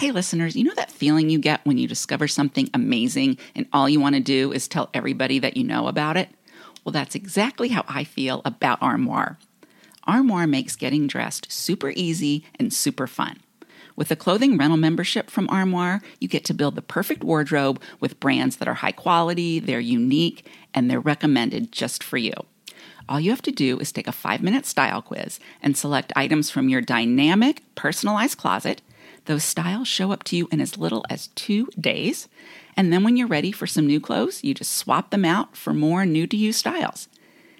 Hey, listeners, you know that feeling you get when you discover something amazing and all you want to do is tell everybody that you know about it? Well, that's exactly how I feel about Armoire. Armoire makes getting dressed super easy and super fun. With a clothing rental membership from Armoire, you get to build the perfect wardrobe with brands that are high quality, they're unique, and they're recommended just for you. All you have to do is take a five minute style quiz and select items from your dynamic, personalized closet those styles show up to you in as little as two days. And then when you're ready for some new clothes, you just swap them out for more new to you styles.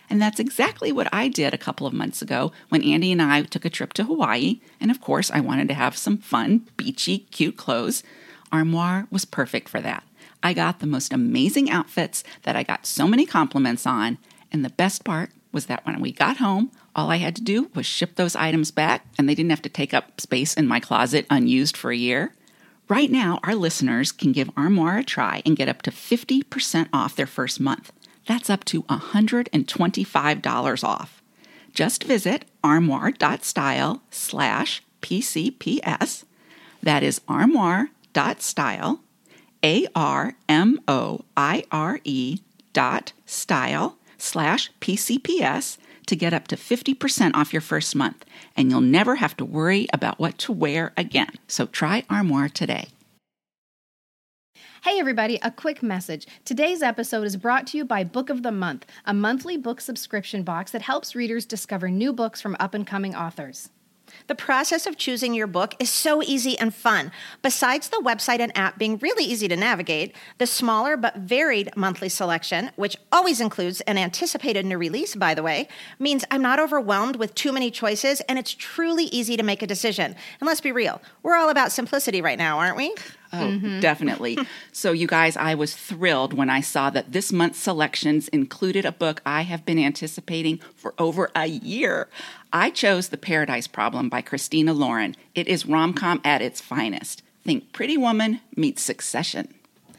And that's exactly what I did a couple of months ago when Andy and I took a trip to Hawaii. And of course, I wanted to have some fun, beachy, cute clothes. Armoire was perfect for that. I got the most amazing outfits that I got so many compliments on. And the best part was that when we got home, all I had to do was ship those items back, and they didn't have to take up space in my closet unused for a year. Right now, our listeners can give Armoire a try and get up to 50% off their first month. That's up to $125 off. Just visit armoire.style slash PCPS. That is armoire.style, A R M O I R E dot style slash PCPS to get up to 50% off your first month, and you'll never have to worry about what to wear again. So try Armoire today. Hey, everybody, a quick message. Today's episode is brought to you by Book of the Month, a monthly book subscription box that helps readers discover new books from up and coming authors. The process of choosing your book is so easy and fun. Besides the website and app being really easy to navigate, the smaller but varied monthly selection, which always includes an anticipated new release, by the way, means I'm not overwhelmed with too many choices and it's truly easy to make a decision. And let's be real, we're all about simplicity right now, aren't we? Oh, mm-hmm. definitely. so, you guys, I was thrilled when I saw that this month's selections included a book I have been anticipating for over a year. I chose The Paradise Problem by Christina Lauren. It is rom com at its finest. Think Pretty Woman meets Succession.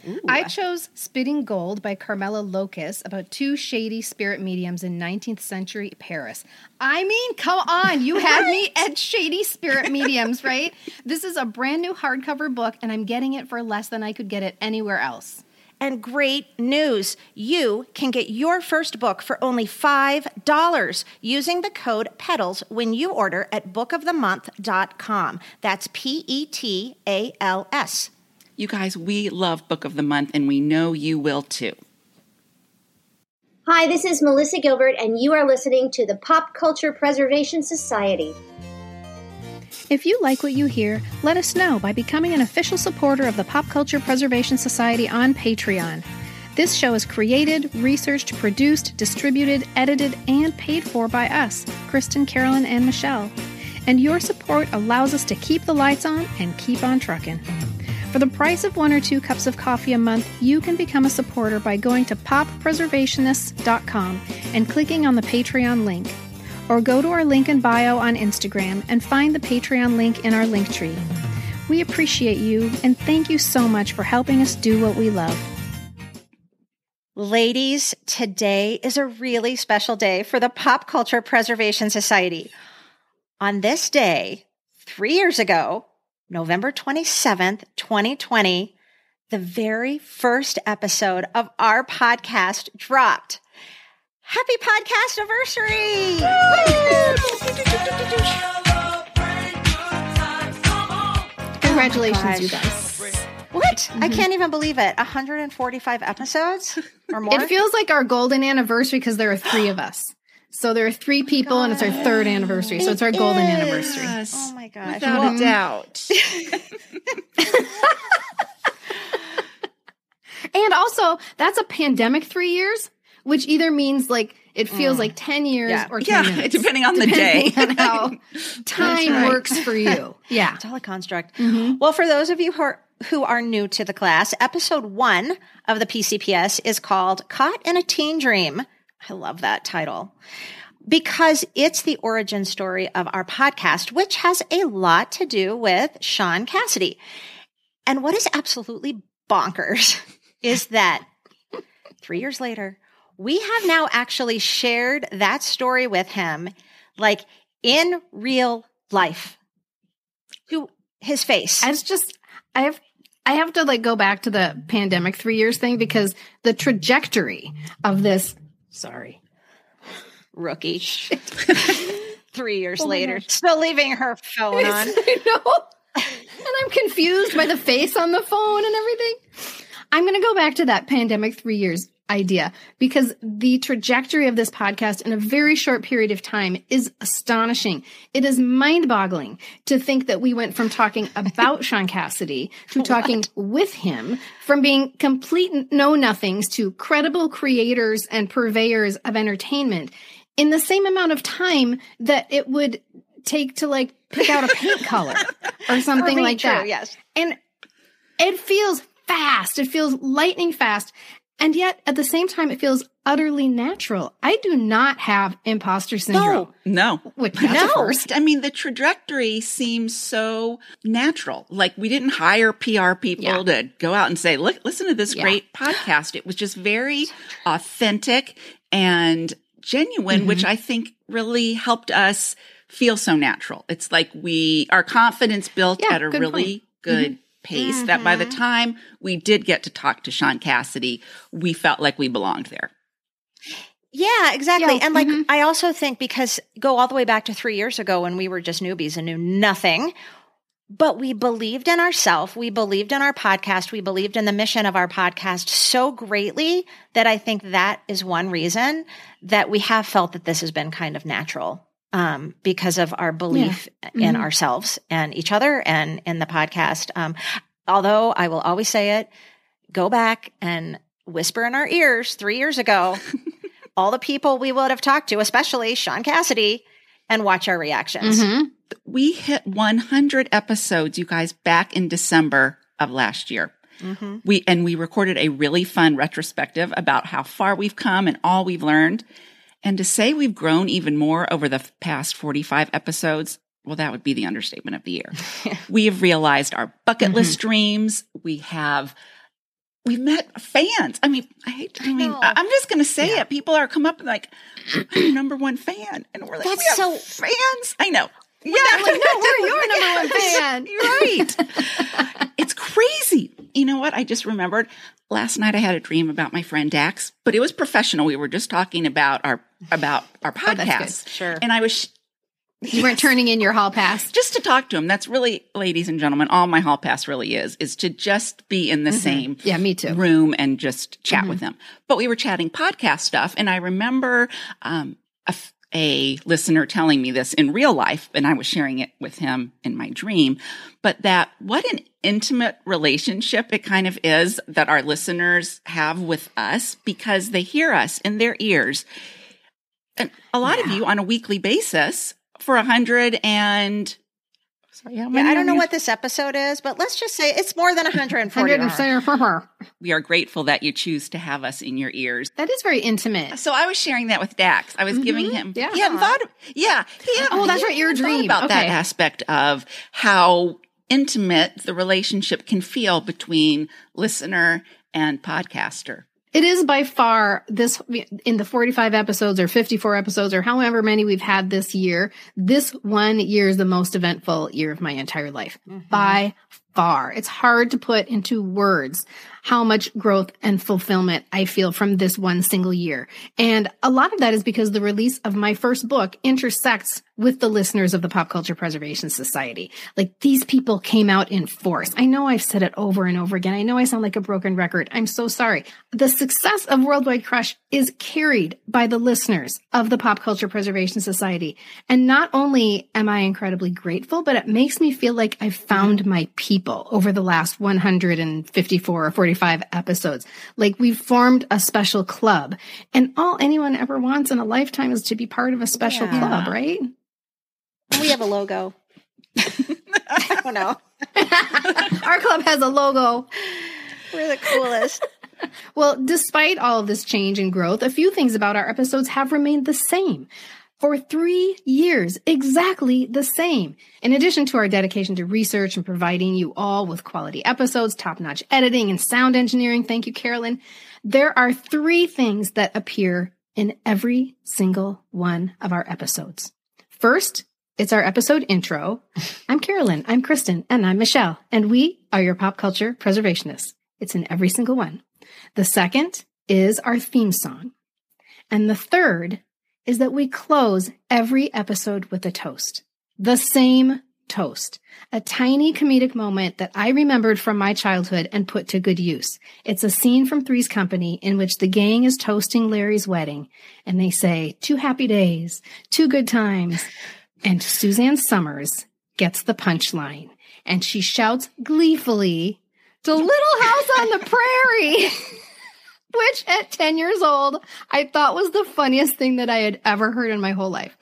Ooh. I chose Spitting Gold by Carmella Lowkis about two shady spirit mediums in 19th century Paris. I mean, come on, you had me at shady spirit mediums, right? This is a brand new hardcover book, and I'm getting it for less than I could get it anywhere else. And great news you can get your first book for only $5 using the code PETALS when you order at bookofthemonth.com. That's P E T A L S. You guys, we love Book of the Month, and we know you will too. Hi, this is Melissa Gilbert, and you are listening to the Pop Culture Preservation Society. If you like what you hear, let us know by becoming an official supporter of the Pop Culture Preservation Society on Patreon. This show is created, researched, produced, distributed, edited, and paid for by us, Kristen, Carolyn, and Michelle. And your support allows us to keep the lights on and keep on trucking. For the price of one or two cups of coffee a month, you can become a supporter by going to poppreservationists.com and clicking on the Patreon link. Or go to our link in bio on Instagram and find the Patreon link in our link tree. We appreciate you and thank you so much for helping us do what we love. Ladies, today is a really special day for the Pop Culture Preservation Society. On this day, three years ago, November 27th, 2020, the very first episode of our podcast dropped. Happy podcast anniversary! Congratulations, oh you guys. What? Mm-hmm. I can't even believe it. 145 episodes or more? It feels like our golden anniversary because there are three of us. So there are three people, oh and it's our third anniversary. So it's our it golden is. anniversary. Oh my gosh! Without well, a doubt. and also, that's a pandemic three years, which either means like it feels mm. like ten years yeah. or 10 yeah, minutes, depending on the day, on how time right. works for you. Yeah, it's all a construct. Mm-hmm. Well, for those of you who are who are new to the class, episode one of the PCPS is called "Caught in a Teen Dream." I love that title because it's the origin story of our podcast, which has a lot to do with Shaun Cassidy. And what is absolutely bonkers is that three years later, we have now actually shared that story with him, like in real life, to his face. It's just, I have I have to like go back to the pandemic three years thing because the trajectory of this. Sorry, Rookie. Three years oh later, still leaving her phone on. I know. And I'm confused by the face on the phone and everything. I'm going to go back to that pandemic three years idea because the trajectory of this podcast in a very short period of time is astonishing. It is mind boggling to think that we went from talking about Shaun Cassidy to talking with him, from being complete know nothings to credible creators and purveyors of entertainment in the same amount of time that it would take to like pick out a paint color or something like true, that. Yes. And it feels fast. It feels lightning fast. And yet at the same time, it feels utterly natural. I do not have imposter syndrome. No. no. Which No. first. I mean, the trajectory seems so natural. Like we didn't hire PR people Yeah. to go out and say, "Look, listen to this Yeah. great podcast." It was just very authentic and genuine, Mm-hmm. which I think really helped us feel so natural. It's like we our confidence built Yeah, at a good really point. good pace that by the Mm-hmm. time we did get to talk to Shaun Cassidy, we felt like we belonged there. Yeah, exactly. Yeah, and like, mhm. I also think because go all the way back to three years ago when we were just newbies and knew nothing, but we believed in ourselves. We believed in our podcast. We believed in the mission of our podcast so greatly that I think that is one reason that we have felt that this has been kind of natural. Um, because of our belief in Mhm. ourselves and each other and in the podcast. Um, although I will always say it, go back and whisper in our ears three years ago all the people we would have talked to, especially Shaun Cassidy, and watch our reactions. Mhm. We hit 100 episodes, you guys, back in December of last year. Mm-hmm. We and we recorded a really fun retrospective about how far we've come and all we've learned. And to say we've grown even more over the past 45 episodes, well, that would be the understatement of the year. we have realized our bucket list mm-hmm. dreams. We have we've met fans. I mean, I hate. I, mean, know. I'm just going to say it. People are come up and like, "I'm your number one fan," and we're like, That's "We so- fans." I know. Yeah, like, no, we're your number one fan. You're right. it's crazy. You know what? I just remembered last night I had a dream about my friend Dax, but it was professional. We were just talking about our about our Oh, podcast. Sure. And I was You weren't turning in your hall pass. just to talk to him. That's really, ladies and gentlemen, all my hall pass really is, is to just be in the same Yeah, me too. room and just chat with him. But we were chatting podcast stuff, and I remember um, a, a listener telling me this in real life, and I was sharing it with him in my dream. But that what an intimate relationship it kind of is that our listeners have with us because they hear us in their ears. And a lot of you on a weekly basis for a hundred and sorry, Yeah, I don't know what this episode is, but let's just say it's more than 140. Hundred percent for her. we are grateful that you choose to have us in your ears. That is very intimate. So I was sharing that with Dax. I was giving mm-hmm. him. Yeah. He hadn't thought. Of, yeah. He hadn't, Oh, that's right, your dream. about that aspect of how intimate the relationship can feel between listener and podcaster. It is by far this in the 45 episodes or 54 episodes or however many we've had this year. This one year is the most eventful year of my entire life mm-hmm. by far. It's hard to put into words how much growth and fulfillment I feel from this one single year. And a lot of that is because the release of my first book intersects with the listeners of the Pop Culture Preservation Society. Like these people came out in force. I know I've said it over and over again. I know I sound like a broken record. I'm so sorry. The success of Worldwide Crush is carried by the listeners of the Pop Culture Preservation Society. And not only am I incredibly grateful, but it makes me feel like I've found my people over the last 154 or 45 episodes. Like we've formed a special club and all anyone ever wants in a lifetime is to be part of a special Yeah. club, right? We have a logo. I don't know. Our club has a logo. We're the coolest. Well, despite all of this change and growth, a few things about our episodes have remained the same. For three years, exactly the same. In addition to our dedication to research and providing you all with quality episodes, top notch editing, and sound engineering, thank you, Carolyn, there are three things that appear in every single one of our episodes. First It's our episode intro. I'm Carolyn, I'm Kristen, and I'm Michelle, and we are your pop culture preservationists. It's in every single one. The second is our theme song. And the third is that we close every episode with a toast. The same toast. A tiny comedic moment that I remembered from my childhood and put to good use. It's a scene from Three's Company in which the gang is toasting Larry's wedding and they say, two happy days, two good times. And Suzanne Somers gets the punchline and she shouts gleefully to Little House on the Prairie. Which at 10 years old, I thought was the funniest thing that I had ever heard in my whole life.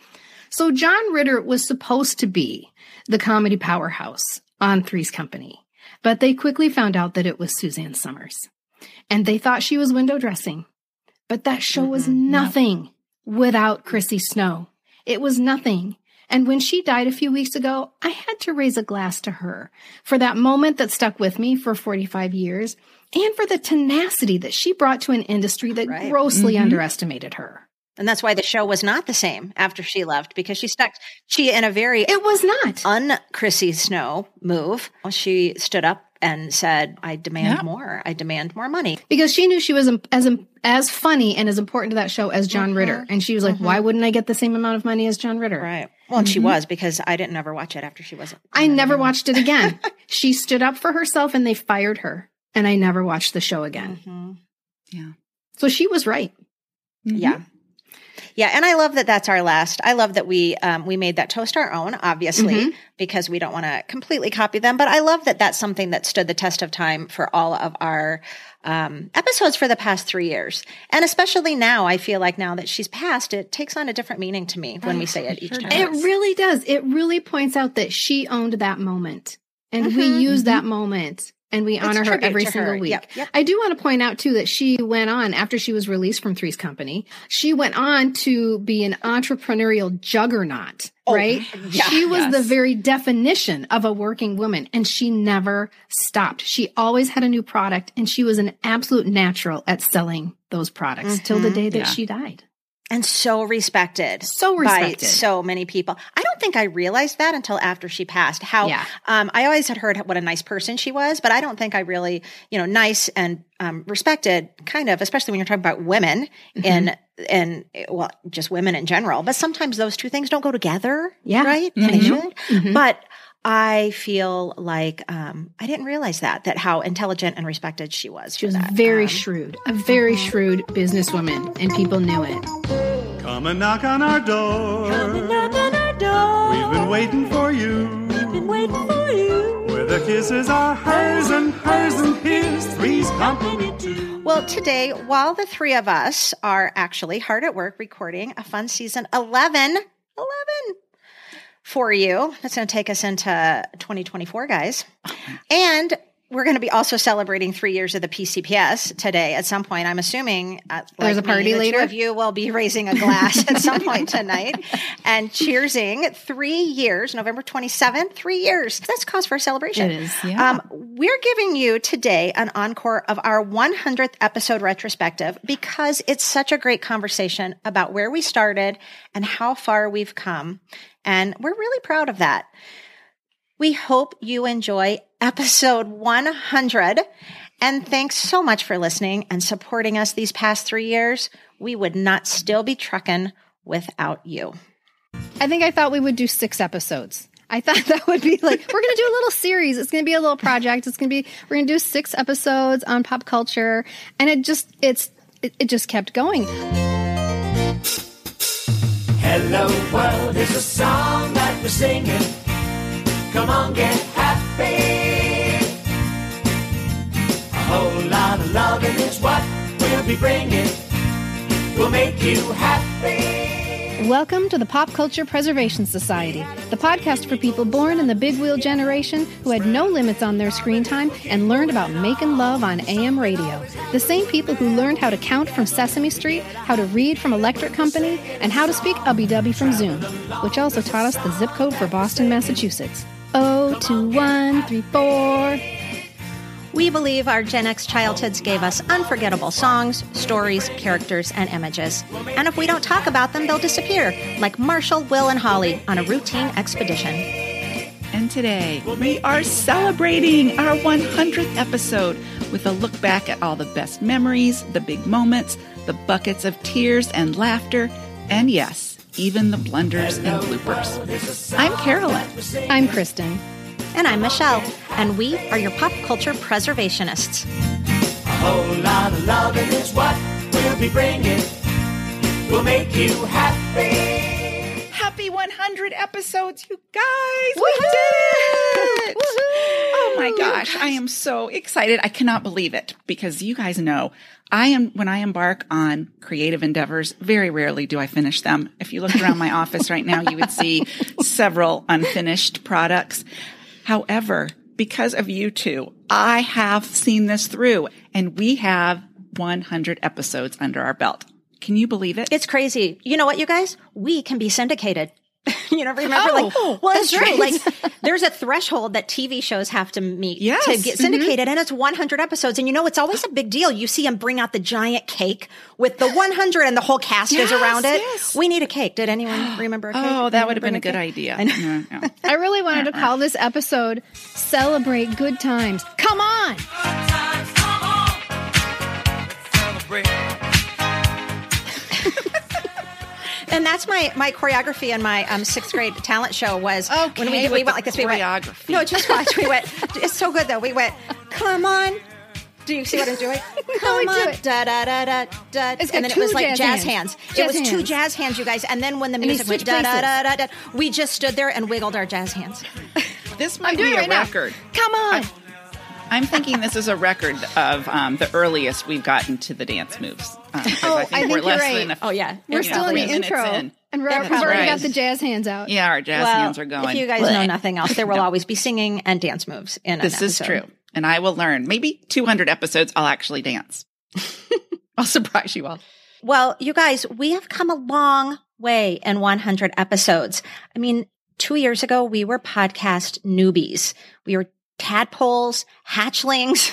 So John Ritter was supposed to be the comedy powerhouse on Three's Company, but they quickly found out that it was Suzanne Somers. And they thought she was window dressing. But that show was nothing without Chrissy Snow. It was nothing. And when she died a few weeks ago, I had to raise a glass to her for that moment that stuck with me for 45 years and for the tenacity that she brought to an industry that Right. grossly mm-hmm. underestimated her. And that's why the show was not the same after she left because she stuck she in a very It was not. un Chrissy Snow move. She stood up and said, I demand Yeah. more. I demand more money. because she knew she was as as funny and as important to that show as John Ritter, mm-hmm. and she was like, mm-hmm. "Why wouldn't I get the same amount of money as John Ritter?" Right. Well, and she was because I didn't ever watch it after she wasn't. I never watched it again. she stood up for herself, and they fired her, and I never watched the show again. Mhm. Yeah. So she was right. Yeah. Yeah, and I love that that's our last. I love that we um, we made that toast our own, obviously, Mm-hmm. because we don't want to completely copy them. But I love that that's something that stood the test of time for all of our um, episodes for the past three years, and especially now. I feel like now that she's passed, it takes on a different meaning to me when we say it each time. It really does. It really points out that she owned that moment, and we use that moment. And we honor her every single her. week. Yep, yep. I do want to point out too that she went on after she was released from Three's Company. She went on to be an entrepreneurial juggernaut, right? yeah, she was yes. the very definition of a working woman and she never stopped. She always had a new product and she was an absolute natural at selling those products till the day that Yeah. she died. And so respected. So by so many people. I don't think I realized that until after she passed. How Yeah. um, I always had heard what a nice person she was, but I don't think I really, you know, nice and um, respected, kind of, especially when you're talking about women Mm-hmm. in in well, just women in general. But sometimes those two things don't go together, Yeah. right? And they Mhm. But I feel like um, I didn't realize that that how intelligent and respected she was. She was very shrewd, a very shrewd businesswoman, and people knew it. Come and knock on our door. We've been waiting for you. We've been waiting for you. Where the kisses are hers and hers and his. Three's company too. Well, today, while the three of us are actually hard at work recording a fun season 11, 11 for you, that's going to take us into 2024, guys. And we're going to be also celebrating three years of the PCPS today at some point. I'm assuming uh, There's like a party me, the two later? of you will be raising a glass at some point tonight and cheersing three years, November 27th, three years. That's cause for a celebration. It is, yeah. Um, we're giving you today an encore of our 100th episode retrospective because it's such a great conversation about where we started and how far we've come. And we're really proud of that. We hope you enjoy episode 100. And thanks so much for listening and supporting us these past three years. We would not still be trucking without you. I think I thought we would do six episodes. I thought that would be like we're going to do a little series. It's going to be a little project. It's going to be we're going to do six episodes on pop culture, and it just it's it, it just kept going. Hello world is a song that we're singing. Come on, get happy. A whole lot of loving is what we'll be bringing. We'll make you happy. Welcome to the Pop Culture Preservation Society, the podcast for people born in the big wheel generation who had no limits on their screen time and learned about making love on AM radio. The same people who learned how to count from Sesame Street, how to read from Electric Company, and how to speak Ubbi Dubbi from Zoom, which also taught us the zip code for Boston, Massachusetts. Oh, two, one, three, four. We believe our Gen X childhoods gave us unforgettable songs, stories, characters, and images. And if we don't talk about them, they'll disappear, like Marshall, Will, and Holly on a routine expedition. And today, we are celebrating our 100th episode with a look back at all the best memories, the big moments, the buckets of tears and laughter, and yes, even the blunders and bloopers. I'm Carolyn. I'm Kristen. And I'm Michelle, and we are your pop culture preservationists. A whole lot of loving is what we'll be bringing. We'll make you happy. Happy 100 episodes, you guys! We did it! Oh my gosh, I am so excited. I cannot believe it because you guys know I am, when I embark on creative endeavors, very rarely do I finish them. If you looked around my office right now, you would see several unfinished products. However, because of you two, I have seen this through and we have 100 episodes under our belt. Can you believe it? It's crazy. You know what, you guys? We can be syndicated. you know, remember, like, Oh, well, it's that's true. right. Like, there's a threshold that TV shows have to meet Yes. to get Mhm. syndicated, and it's 100 episodes. And you know, it's always a big deal. You see them bring out the giant cake with the 100, and the whole cast is around it. yes. We need a cake. Did anyone remember a cake? Oh, that would have been a good cake? idea. I know. No, no. I really wanted to call this episode Celebrate Good Times. Come on! And that's my my choreography in my um, sixth grade talent show was when we, Okay, we went like this. We went, no, just watch. We went. It's so good though. We went. Come on. Do you see what I'm doing? Come I do on, da da da da da. It's and then it was like jazz jazz hands. hands. Jazz it was two jazz hands, you guys. And then when the music went da da da da da, we just stood there and wiggled our jazz hands. This might I'm doing be a right now. record. Come on! I'm thinking this is a record of um, the earliest we've gotten to the dance moves. Um, 'cause Oh, I think I we're less you're right. than a, Oh yeah, We're still in the probably is. minutes intro. in. And we're, we've already right. got the jazz hands out. Yeah, our jazz Well, hands are going. if you guys know nothing else, there will always be singing and dance moves in this an is true. And I will learn. Maybe 200 episodes, I'll actually dance. I'll surprise you all. Well, you guys, we have come a long way in 100 episodes. I mean, two years ago, we were podcast newbies. We were tadpoles, hatchlings.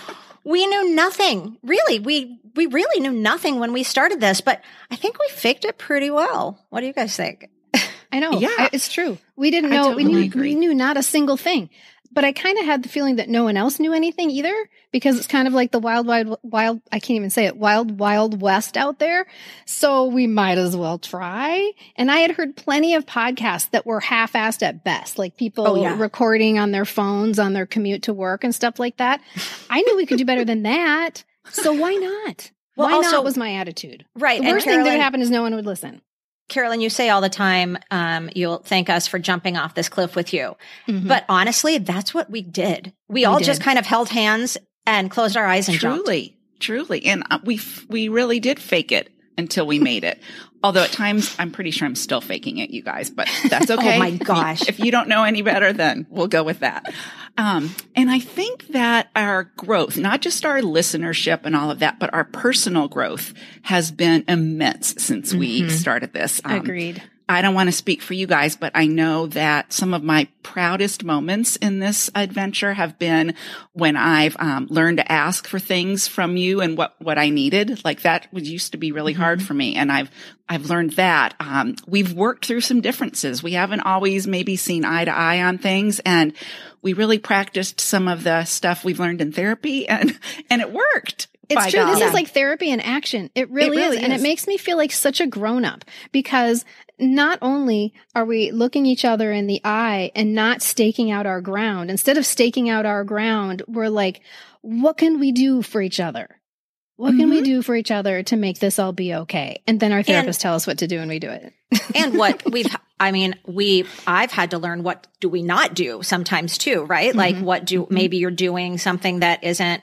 we knew nothing. Really, we, we really knew nothing when we started this, but I think we faked it pretty well. What do you guys think? I know. Yeah. I- it's true. We didn't I know. we knew. agree. We knew not a single thing. But I kind of had the feeling that no one else knew anything either, because it's kind of like the wild, wild, wild. I can't even say it. Wild, wild west out there. So we might as well try. And I had heard plenty of podcasts that were half-assed at best, like people Oh, yeah. recording on their phones on their commute to work and stuff like that. I knew we could do better than that. So why not? Well, why also- not was my attitude. Right. The worst thing that would happen is no one would listen. Carolyn, you say all the time, um, you'll thank us for jumping off this cliff with you. But honestly, that's what we did. We, all just kind of held hands and closed our eyes and jumped. Truly, truly. And uh, we, f- we really did fake it until we made it. Although at times I'm pretty sure I'm still faking it, you guys, but that's okay. Oh my gosh. If you don't know any better, then we'll go with that. Um, and I think that our growth, not just our listenership and all of that, but our personal growth has been immense since we started this. Um, Agreed. I don't want to speak for you guys, but I know that some of my proudest moments in this adventure have been when I've um, learned to ask for things from you and what what I needed. Like that was used to be really hard for me, and I've I've learned that. Um, we've worked through some differences. We haven't always maybe seen eye to eye on things, and we really practiced some of the stuff we've learned in therapy, and and it worked. It's true. This God. is like therapy in action. It really, really is. And it makes me feel like such a grown up because not only are we looking each other in the eye and not staking out our ground, instead of staking out our ground, we're like, what can we do for each other? What can we mm-hmm. do for each other to make this all be okay? And then our therapists tell us what to do and we do it. and what we've i mean we i've had to learn what do we not do sometimes too right like mm-hmm. what do mm-hmm. maybe you're doing something that isn't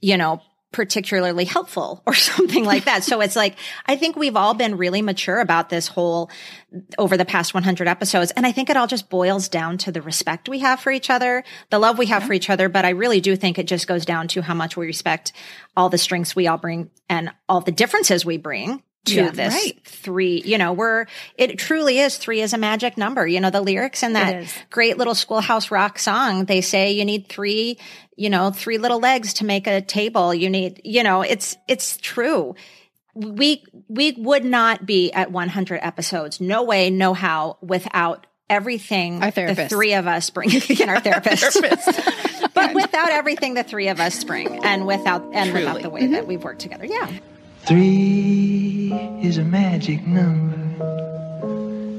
you know particularly helpful or something like that. So it's like i think we've all been really mature about this whole over the past 100 episodes. And i think it all just boils down to the respect we have for each other the love we have for each other. But i really do think it just goes down to how much we respect all the strengths we all bring and all the differences we bring to Yeah, this right. three you know we're it truly is three is a magic number. You know the lyrics in that great little schoolhouse rock song they say you need three you know, three little legs to make a table. You need, you know, it's, it's true. We, we would not be at 100 episodes. No way, no how without everything Our the therapist. three of us bring in our therapist. but without everything the three of us bring and without, and without the way that we've worked together. Yeah. Three is a magic number.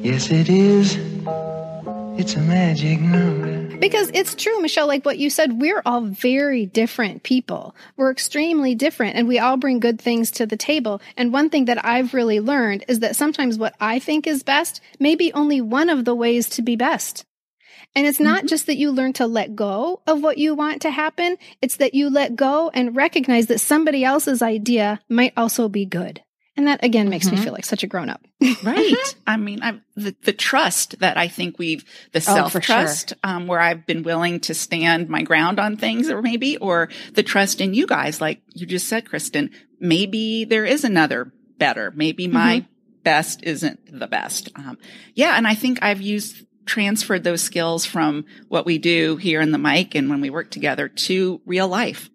Yes, it is. It's a magic number. Because it's true, Michelle, like what you said, we're all very different people. We're extremely different and we all bring good things to the table. And one thing that I've really learned is that sometimes what I think is best may be only one of the ways to be best. And it's not mm-hmm. just that you learn to let go of what you want to happen. It's that you let go and recognize that somebody else's idea might also be good. And that again makes me feel like such a grown up. right. I mean, I'm, the, the trust that I think we've, the Oh, self trust, um, where I've been willing to stand my ground on things or maybe, or the trust in you guys, like you just said, Kristen, maybe there is another better. Maybe my best isn't the best. Um, yeah. And I think I've used, transferred those skills from what we do here in the mic and when we work together to real life.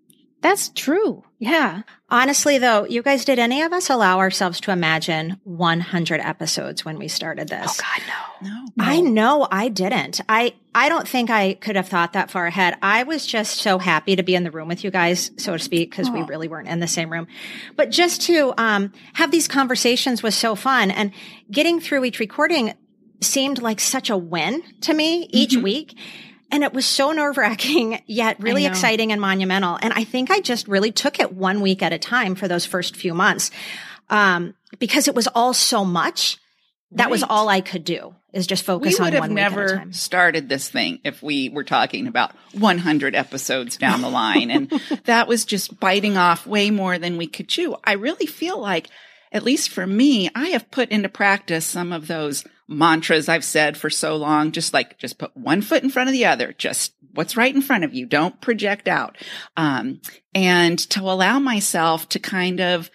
That's true. Yeah. Honestly, though, you guys, did any of us allow ourselves to imagine 100 episodes when we started this? Oh God, no. No. I know I didn't. I, I don't think I could have thought that far ahead. I was just so happy to be in the room with you guys, so to speak, because we really weren't in the same room. But just to, um, have these conversations was so fun and getting through each recording seemed like such a win to me each week. And it was so nerve wracking, yet really exciting and monumental. And I think I just really took it one week at a time for those first few months. Um, because it was all so much. That was all I could do is just focus we on would have one week at a never time. started this thing if we were talking about 100 episodes down the line. And that was just biting off way more than we could chew. I really feel like, at least for me, I have put into practice some of those mantras I've said for so long, just like, just put one foot in front of the other, just what's right in front of you. Don't project out. Um, and to allow myself to kind of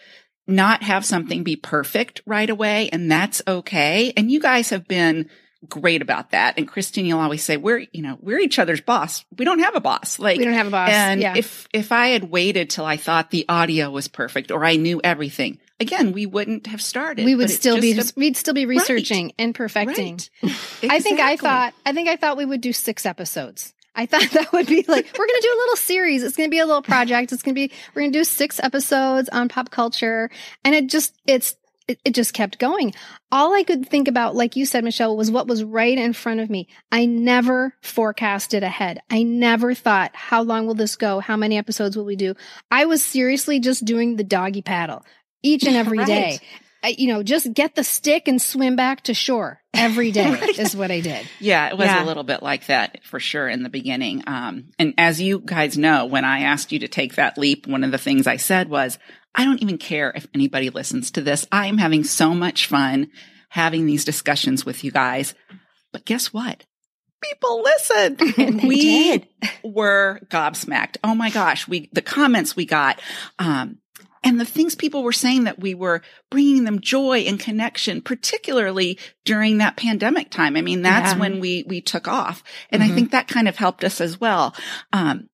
not have something be perfect right away. And that's okay. And you guys have been great about that. And Christine, you'll always say, we're, you know, we're each other's boss. We don't have a boss. Like We don't have a boss. And Yeah. if, if I had waited till I thought the audio was perfect or I knew everything, again, we wouldn't have started. we would still be a- we'd still be researching and perfecting. Right. I think I thought I think I thought we would do six episodes. I thought that would be like we're gonna do a little series. It's gonna be a little project. It's gonna be we're gonna do six episodes on pop culture, and it just it's it, it just kept going. All I could think about, like you said, Michelle, was what was right in front of me. I never forecasted ahead. I never thought, how long will this go? How many episodes will we do? I was seriously just doing the doggy paddle each and every Right. day. I, you know, just get the stick and swim back to shore every day is what I did. Yeah, it was Yeah. a little bit like that for sure in the beginning. Um, and as you guys know, when I asked you to take that leap, one of the things I said was, I don't even care if anybody listens to this. I am having so much fun having these discussions with you guys. But guess what? People listened. And we did. were gobsmacked. Oh my gosh, we the comments we got, um, and the things people were saying that we were bringing them joy and connection, particularly during that pandemic time. I mean, that's Yeah. when we we took off, and I think that kind of helped us as well. Um,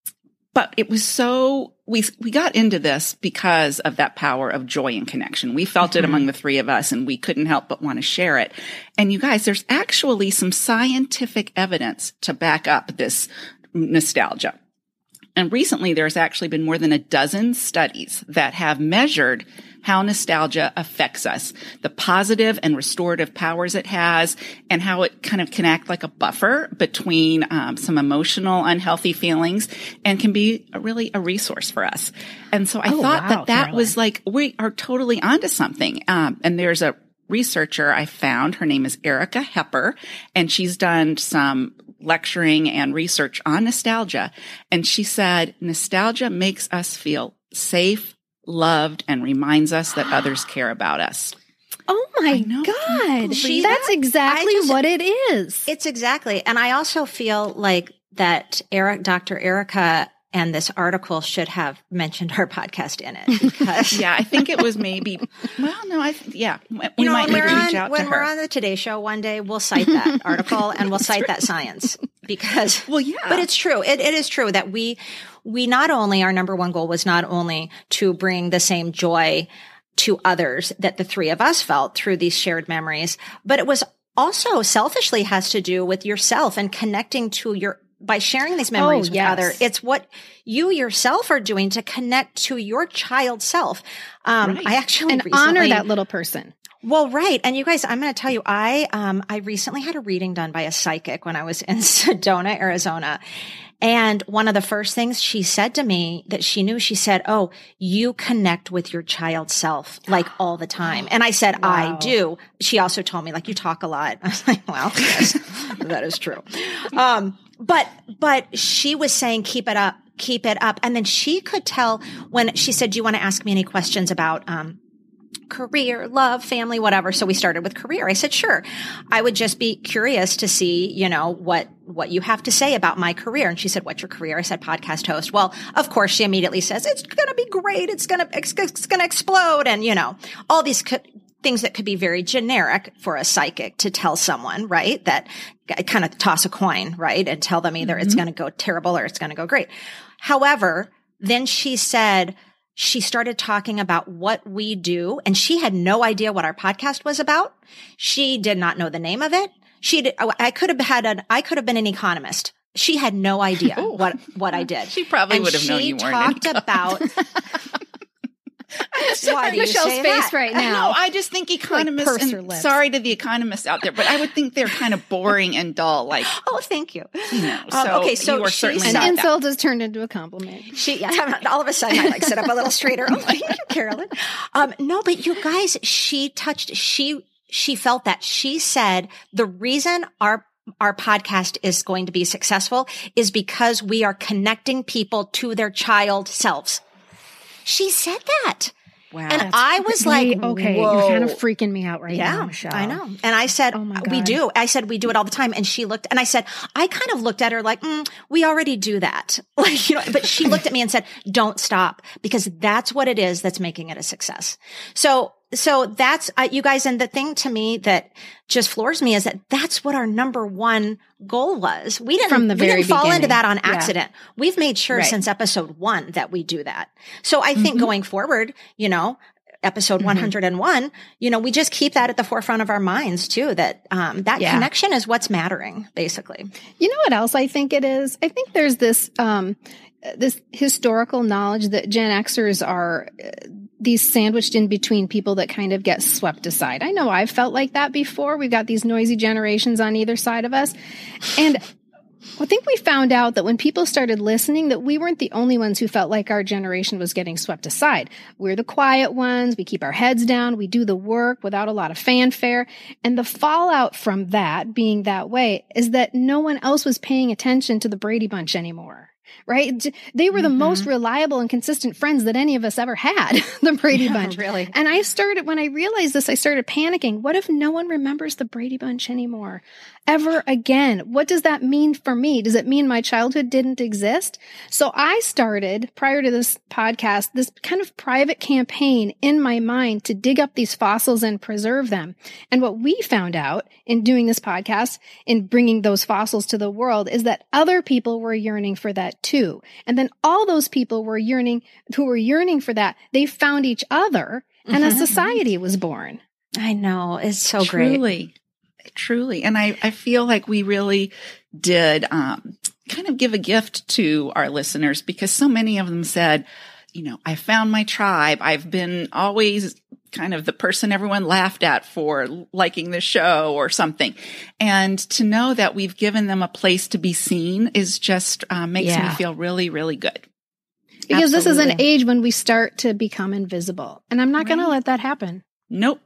but it was so we we got into this because of that power of joy and connection. We felt it among the three of us, and we couldn't help but want to share it. And you guys, there's actually some scientific evidence to back up this nostalgia. And recently, there's actually been more than a dozen studies that have measured how nostalgia affects us, the positive and restorative powers it has, and how it kind of can act like a buffer between um, some emotional, unhealthy feelings and can be a, really a resource for us. And so I Oh, thought wow, that that Carolyn. was like, we are totally onto something. Um, and there's a researcher I found. Her name is Erica Hepper, and she's done some lecturing and research on nostalgia. And she said, nostalgia makes us feel safe, loved, and reminds us that others care about us. Oh my know. God. See That's that? exactly just- what it is. It's exactly. And I also feel like that Eric, Dr. Erica and this article should have mentioned our podcast in it because Yeah, I think it was maybe, well, no, I, th- yeah, we you know, might when need to reach on out when to we're her. on the Today Show one day, we'll cite that article and we'll cite that science because well, yeah. but it's true. It, it is true that we we not only, our number one goal was not only to bring the same joy to others that the three of us felt through these shared memories, but it was also selfishly has to do with yourself and connecting to your by sharing these memories Oh, with yes. other it's what you yourself are doing to connect to your child self um Right. i actually and honor that little person. well, right. And you guys, I'm going to tell you, I, um, I recently had a reading done by a psychic when I was in Sedona, Arizona. And one of the first things she said to me that she knew, she said, Oh, you connect with your child self like all the time. And I said, I do. She also told me, like, you talk a lot. I was like, well, yes, that is true. Um, but, but she was saying, keep it up, keep it up. And then she could tell when she said, do you want to ask me any questions about, um, career, love, family, whatever. So we started with career. I said, sure. I would just be curious to see, you know, what, what you have to say about my career. And she said, what's your career? I said, podcast host. Well, of course, she immediately says, it's going to be great. It's going to, it's, it's going to explode. And, you know, all these co- things that could be very generic for a psychic to tell someone, right? That kind of toss a coin, right? And tell them either it's mm-hmm. going to go terrible or it's going to go great. However, then she said, she started talking about what we do and she had no idea what our podcast was about. She did not know the name of it. She did, oh, I could have had an, I could have been an economist. She had no idea what, what I did. She probably And would have known you weren't an talked about. Why do you Michelle's say face that? right No. I just think economists. purse her and sorry to the economists out there, but I would think they're kind of boring and dull. Like, Oh, thank you. you know. Um, So okay, so you are she certainly An said- that. insult has turned into a compliment. She, yeah, all of a sudden I like sit up a little straighter. Oh, thank you, Carolyn. Um, no, but you guys, she touched, she, she felt that she said the reason our our podcast is going to be successful is because we are connecting people to their child selves. She said that. Wow. And I was like, okay, Whoa. you're kind of freaking me out right Yeah, now, Michelle. I know. And I said, Oh my God. we do. I said, we do it all the time. And she looked, and I said, I kind of looked at her like, mm, we already do that. Like, you know, but she looked at me and said, don't stop because that's what it is that's making it a success. So, so that's, uh, you guys, and the thing to me that just floors me is that that's what our number one goal was. We didn't, From the we didn't fall into that on Yeah. accident. We've made sure Right. since episode one that we do that. So I think Mm-hmm. going forward, you know, episode 101, you know, we just keep that at the forefront of our minds too, that, um, that Yeah. connection is what's mattering, basically. You know what else I think it is? I think there's this um, this historical knowledge that Gen Xers are uh, these sandwiched in between people that kind of get swept aside. I know I've felt like that before. We've got these noisy generations on either side of us, and I think we found out that when people started listening, that we weren't the only ones who felt like our generation was getting swept aside. We're the quiet ones. We keep our heads down. We do the work without a lot of fanfare. And the fallout from that being that way is that no one else was paying attention to the Brady Bunch anymore. Right? They were the most mm-hmm. reliable and consistent friends that any of us ever had, the Brady Bunch. really. And I started, when I realized this, I started panicking. What if no one remembers the Brady Bunch anymore? Ever again? What does that mean for me? Does it mean my childhood didn't exist? So I started, prior to this podcast, this kind of private campaign in my mind to dig up these fossils and preserve them. And what we found out in doing this podcast, in bringing those fossils to the world, is that other people were yearning for that too. And then all those people were yearning, who were yearning for that, they found each other and a mm-hmm. society was born. I know. It's so great. Truly. And I, I feel like we really did um, kind of give a gift to our listeners because so many of them said, you know, I found my tribe. I've been always kind of the person everyone laughed at for liking the show or something. And to know that we've given them a place to be seen is just uh, makes me feel really, really good. Because this is an age when we start to become invisible. And I'm not going to let that happen. Nope.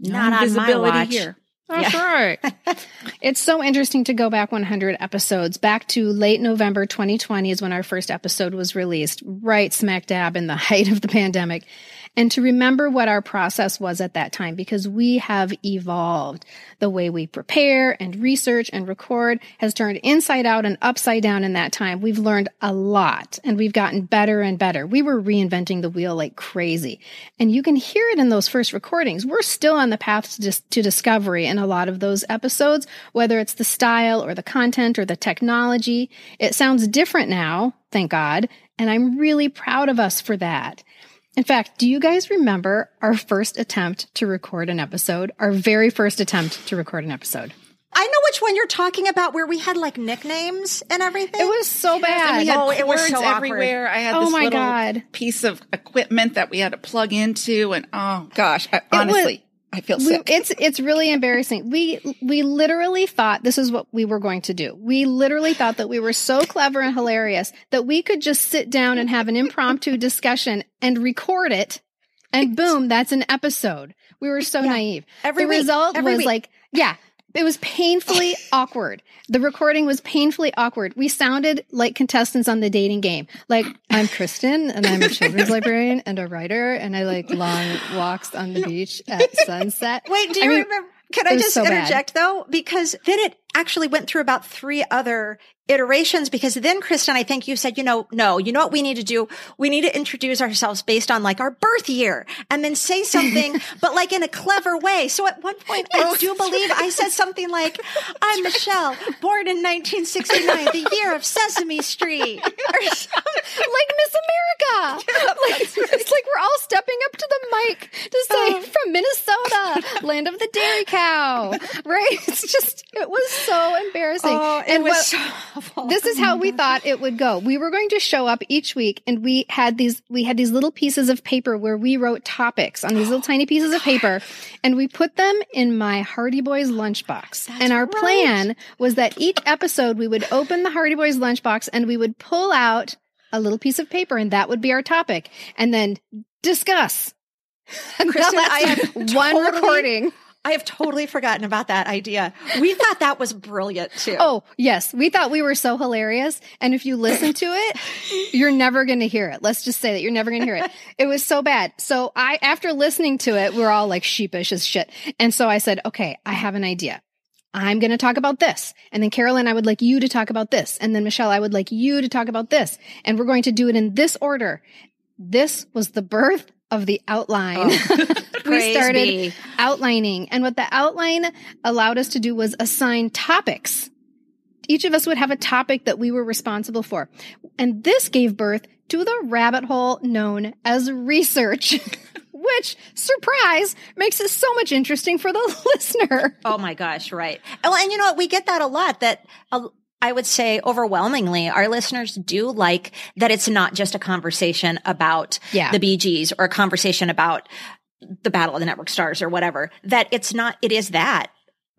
No Not on my watch. here. That's right. it's so interesting to go back 100 episodes. Back to late November 2020 is when our first episode was released, right smack dab in the height of the pandemic. And to remember what our process was at that time because we have evolved. The way we prepare and research and record has turned inside out and upside down in that time. We've learned a lot and we've gotten better and better. We were reinventing the wheel like crazy. And you can hear it in those first recordings. We're still on the path to, dis- to discovery in a lot of those episodes, whether it's the style or the content or the technology. It sounds different now, thank God. And I'm really proud of us for that. In fact, do you guys remember our first attempt to record an episode? Our very first attempt to record an episode. I know which one you're talking about where we had like nicknames and everything. It was so bad. we had Oh, it was cords so awkward. everywhere. I had Oh this my little God. piece of equipment that we had to plug into, and oh gosh, I, was- honestly, I feel We, sick. it's it's really embarrassing. We we literally thought this is what we were going to do. We literally thought that we were so clever and hilarious that we could just sit down and have an impromptu discussion and record it, and boom, that's an episode. We were so naive. Every the week. result was week. like, yeah, it was painfully awkward. The recording was painfully awkward. We sounded like contestants on the dating game. Like, I'm Kristen and I'm a children's librarian and a writer and I like long walks on the beach at sunset. Wait, do I you mean, remember? Can I just so bad. interject though? Because then it actually went through about three other iterations because then Kristen, I think you said, you know, no, you know what we need to do? We need to introduce ourselves based on like our birth year and then say something, but like in a clever way. So at one point, I oh, do believe I said something like, I'm Michelle, born in 1969, the year of Sesame Street. Or something. like Miss America. Like, it's like we're all stepping up to the mic to say um, from Minnesota, land of the dairy cow. Right? It's just it was so embarrassing. Oh, it And was what- so. This is how we thought it would go. We were going to show up each week and we had these we had these little pieces of paper where we wrote topics on these little tiny pieces of paper and we put them in my Hardy Boys lunchbox. and our plan was that each episode we would open the Hardy Boys lunchbox and we would pull out a little piece of paper and that would be our topic and then discuss. And Kristen, I have one totally- recording. I have totally forgotten about that idea. We thought that was brilliant too. Oh, yes. We thought we were so hilarious. And if you listen to it, you're never going to hear it. Let's just say that you're never going to hear it. It was so bad. So I, after listening to it, we're all like sheepish as shit. And so I said, okay, I have an idea. I'm going to talk about this. And then Carolyn, I would like you to talk about this. And then Michelle, I would like you to talk about this. And we're going to do it in this order. This was the birth of the outline. we started be. outlining. And what the outline allowed us to do was assign topics. Each of us would have a topic that we were responsible for. And this gave birth to the rabbit hole known as research, which, surprise, makes it so much interesting for the listener. Oh my gosh, right. Well, and you know what? We get that a lot that uh, I would say overwhelmingly our listeners do like that it's not just a conversation about Yeah. the Bee Gees or a conversation about the Battle of the Network Stars or whatever. That it's not, it is that.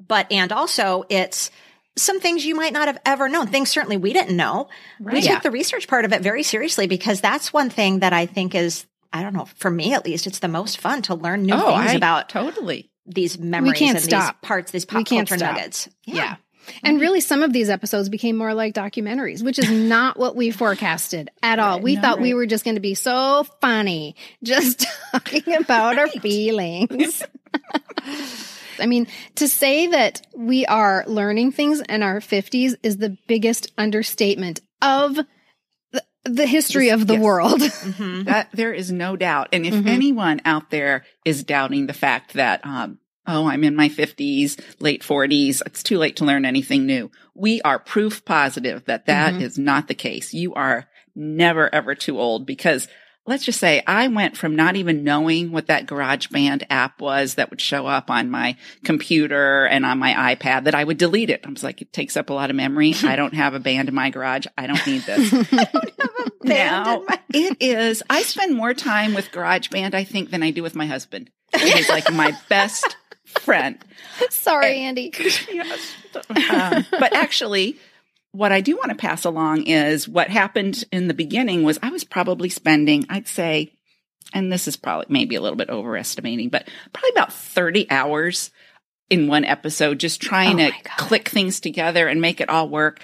But, and also it's some things you might not have ever known. Things certainly we didn't know. We Yeah. took the research part of it very seriously because that's one thing that I think is, I don't know, for me at least, it's the most fun to learn new oh, things I about totally. these memories can't and stop. these parts, these pop culture stop. nuggets. Yeah. And really, some of these episodes became more like documentaries, which is not what we forecasted at all. We thought we were just going to be so funny, just talking about our feelings. I mean, to say that we are learning things in our 50s is the biggest understatement of the, the history of the yes. world. That there is no doubt. And if Mhm. anyone out there is doubting the fact that, um, oh, I'm in my 50s, late 40s, it's too late to learn anything new. We are proof positive that that Mhm. is not the case. You are never ever too old because let's just say I went from not even knowing what that GarageBand app was that would show up on my computer and on my iPad that I would delete it. I was like, it takes up a lot of memory. I don't have a band in my garage. I don't need this. now it is i spend more time with garageband i think than i do with my husband he's like my best friend Sorry, Andy. Yes. Um, but actually what i do want to pass along is what happened in the beginning was i was probably spending i'd say and this is probably maybe a little bit overestimating but probably about 30 hours in one episode just trying Oh to click things together and make it all work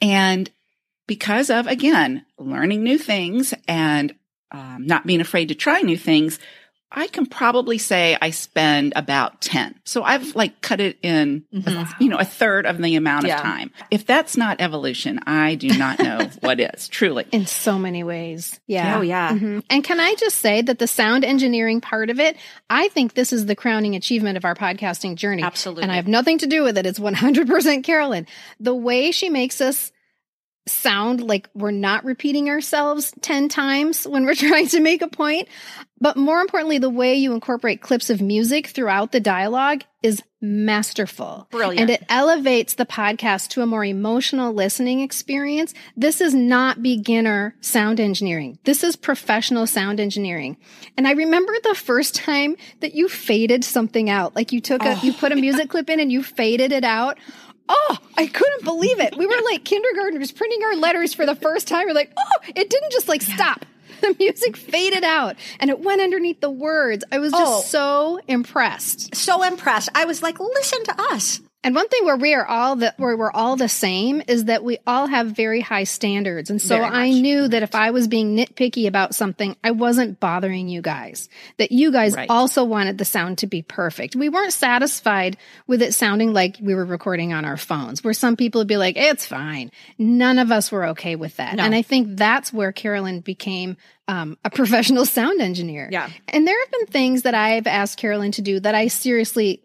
and because of again learning new things and um, not being afraid to try new things I can probably say I spend about 10. So I've like cut it in, a, you know, a third of the amount Yeah. of time. If that's not evolution, I do not know what is, truly. in so many ways. Yeah. Oh, yeah. Mhm. And can I just say that the sound engineering part of it, I think this is the crowning achievement of our podcasting journey. Absolutely. And I have nothing to do with it. It's 100% Carolyn. The way she makes us sound like we're not repeating ourselves 10 times when we're trying to make a point. But more importantly, the way you incorporate clips of music throughout the dialogue is masterful. Brilliant. And it elevates the podcast to a more emotional listening experience. This is not beginner sound engineering. This is professional sound engineering. And I remember the first time that you faded something out. Like you took a, oh, you put a music clip in and you faded it out. Oh, I couldn't believe it. We were like kindergartners printing our letters for the first time. We're like, oh, it didn't just like stop. The music faded out and it went underneath the words. I was just Oh. so impressed. So impressed. I was like, listen to us. And one thing where we are all the where we're all the same is that we all have very high standards. And so I knew that if I was being nitpicky about something, I wasn't bothering you guys. That you guys Right. also wanted the sound to be perfect. We weren't satisfied with it sounding like we were recording on our phones, where some people would be like, it's fine. None of us were okay with that. And I think that's where Carolyn became um, a professional sound engineer. Yeah. And there have been things that I've asked Carolyn to do that I seriously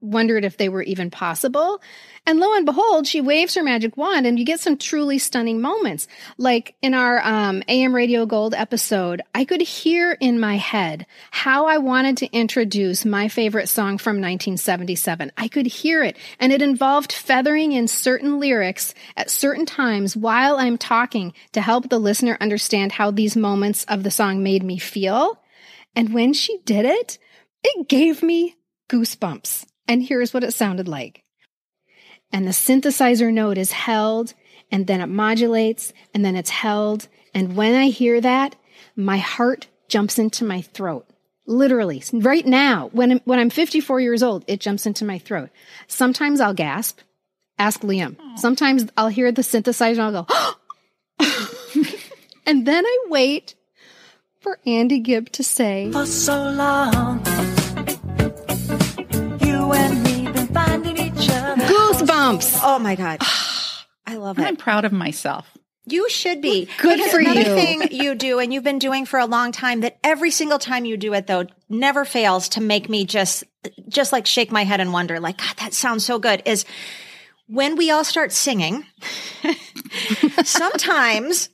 wondered if they were even possible. And lo and behold, she waves her magic wand and you get some truly stunning moments. Like in our um, AM Radio Gold episode, I could hear in my head how I wanted to introduce my favorite song from 1977. I could hear it and it involved feathering in certain lyrics at certain times while I'm talking to help the listener understand how these moments of the song made me feel. And when she did it, it gave me goosebumps. And here's what it sounded like. And the synthesizer note is held, and then it modulates, and then it's held. And when I hear that, my heart jumps into my throat. Literally, right now, when I'm, when I'm 54 years old, it jumps into my throat. Sometimes I'll gasp. Ask Liam. Sometimes I'll hear the synthesizer and I'll go, and then I wait for Andy Gibb to say, For so long, Oh my God. Ah. I love it. I'm proud of myself. You should be. Good Because for another you. thing you do, and you've been doing for a long time, that every single time you do it, though, never fails to make me just, just like shake my head and wonder, like, God, that sounds so good. Is when we all start singing. sometimes,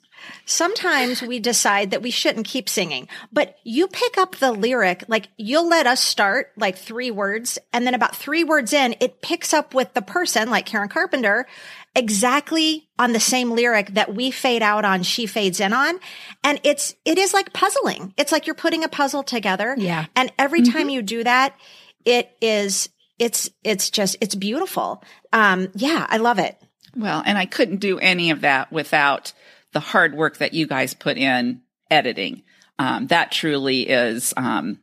sometimes we decide that we shouldn't keep singing, but you pick up the lyric, like you'll let us start like three words, and then about three words in, it picks up with the person, like Karen Carpenter, exactly on the same lyric that we fade out on, she fades in on. And it's, it is like puzzling. It's like you're putting a puzzle together. Yeah. And every time you do that, it is, it's, it's just, it's beautiful. Um, yeah, I love it. Well, and I couldn't do any of that without the hard work that you guys put in editing. Um, that truly is um,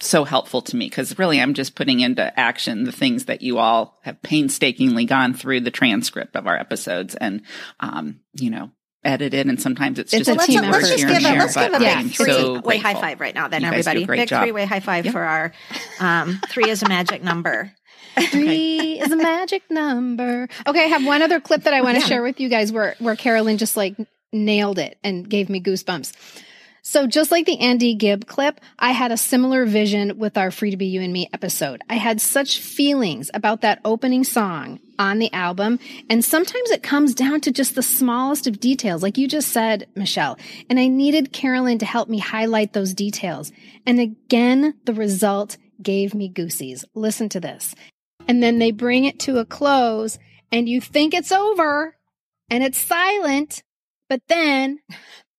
so helpful to me because really I'm just putting into action the things that you all have painstakingly gone through the transcript of our episodes and, um, you know, edited. And sometimes it's, It's just a let's, team team effort let's effort just give and a let's give a but big three so way high five right now then You guys do a everybody great big job. three way high five Yep. for our um, three is a magic number Three is a magic number. Okay, I have one other clip that I want to share with you guys where where Carolyn just like nailed it and gave me goosebumps. So just like the Andy Gibb clip, I had a similar vision with our Free to Be You and Me episode. I had such feelings about that opening song on the album. And sometimes it comes down to just the smallest of details, like you just said, Michelle. And I needed Carolyn to help me highlight those details. And again, the result gave me goosies. Listen to this. And then they bring it to a close and you think it's over and it's silent, but then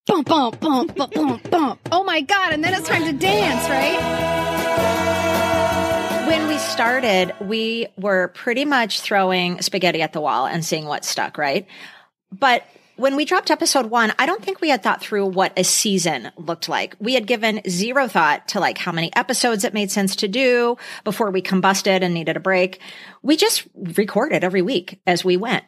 bump, bump, bump, bump, bump, bump. Oh my God. And then it's time to dance, right? when we started we were pretty much throwing spaghetti at the wall and seeing what stuck right but when we dropped episode one, I don't think we had thought through what a season looked like. We had given zero thought to like how many episodes it made sense to do before we combusted and needed a break. We just recorded every week as we went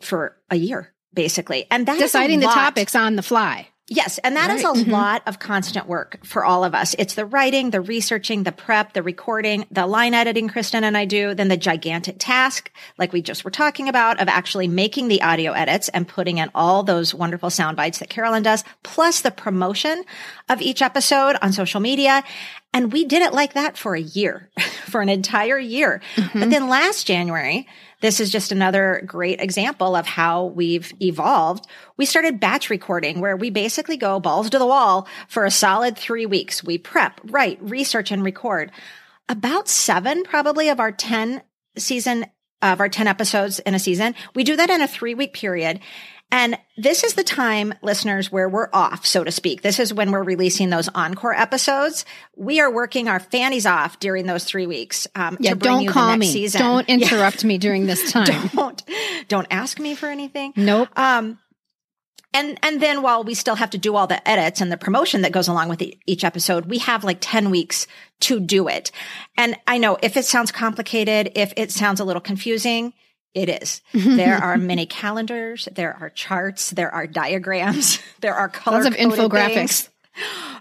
for a year, basically. And that is Deciding the topics on the fly. Yes, and that is Right. a lot of constant work for all of us. It's the writing, the researching, the prep, the recording, the line editing Kristen and I do, then the gigantic task, like we just were talking about, of actually making the audio edits and putting in all those wonderful sound bites that Carolyn does, plus the promotion of each episode on social media. And we did it like that for a year, for an entire year. But mm-hmm. then last January, this is just another great example of how we've evolved. We started batch recording where we basically go balls to the wall for a solid three weeks. We prep, write, research, and record. About seven, probably of our 10 season, of our 10 episodes in a season. We do that in a three week period. And this is the time, listeners, where we're off, so to speak. This is when we're releasing those encore episodes. We are working our fannies off during those three weeks. Um, Yeah, to bring don't you the call next me. Season. Don't Yeah. interrupt me during this time. don't don't ask me for anything. Nope. Um, and and then while we still have to do all the edits and the promotion that goes along with each episode, we have like ten weeks to do it. And I know if it sounds complicated, if it sounds a little confusing, it is. There are many calendars, there are charts, there are diagrams, there are color of infographics.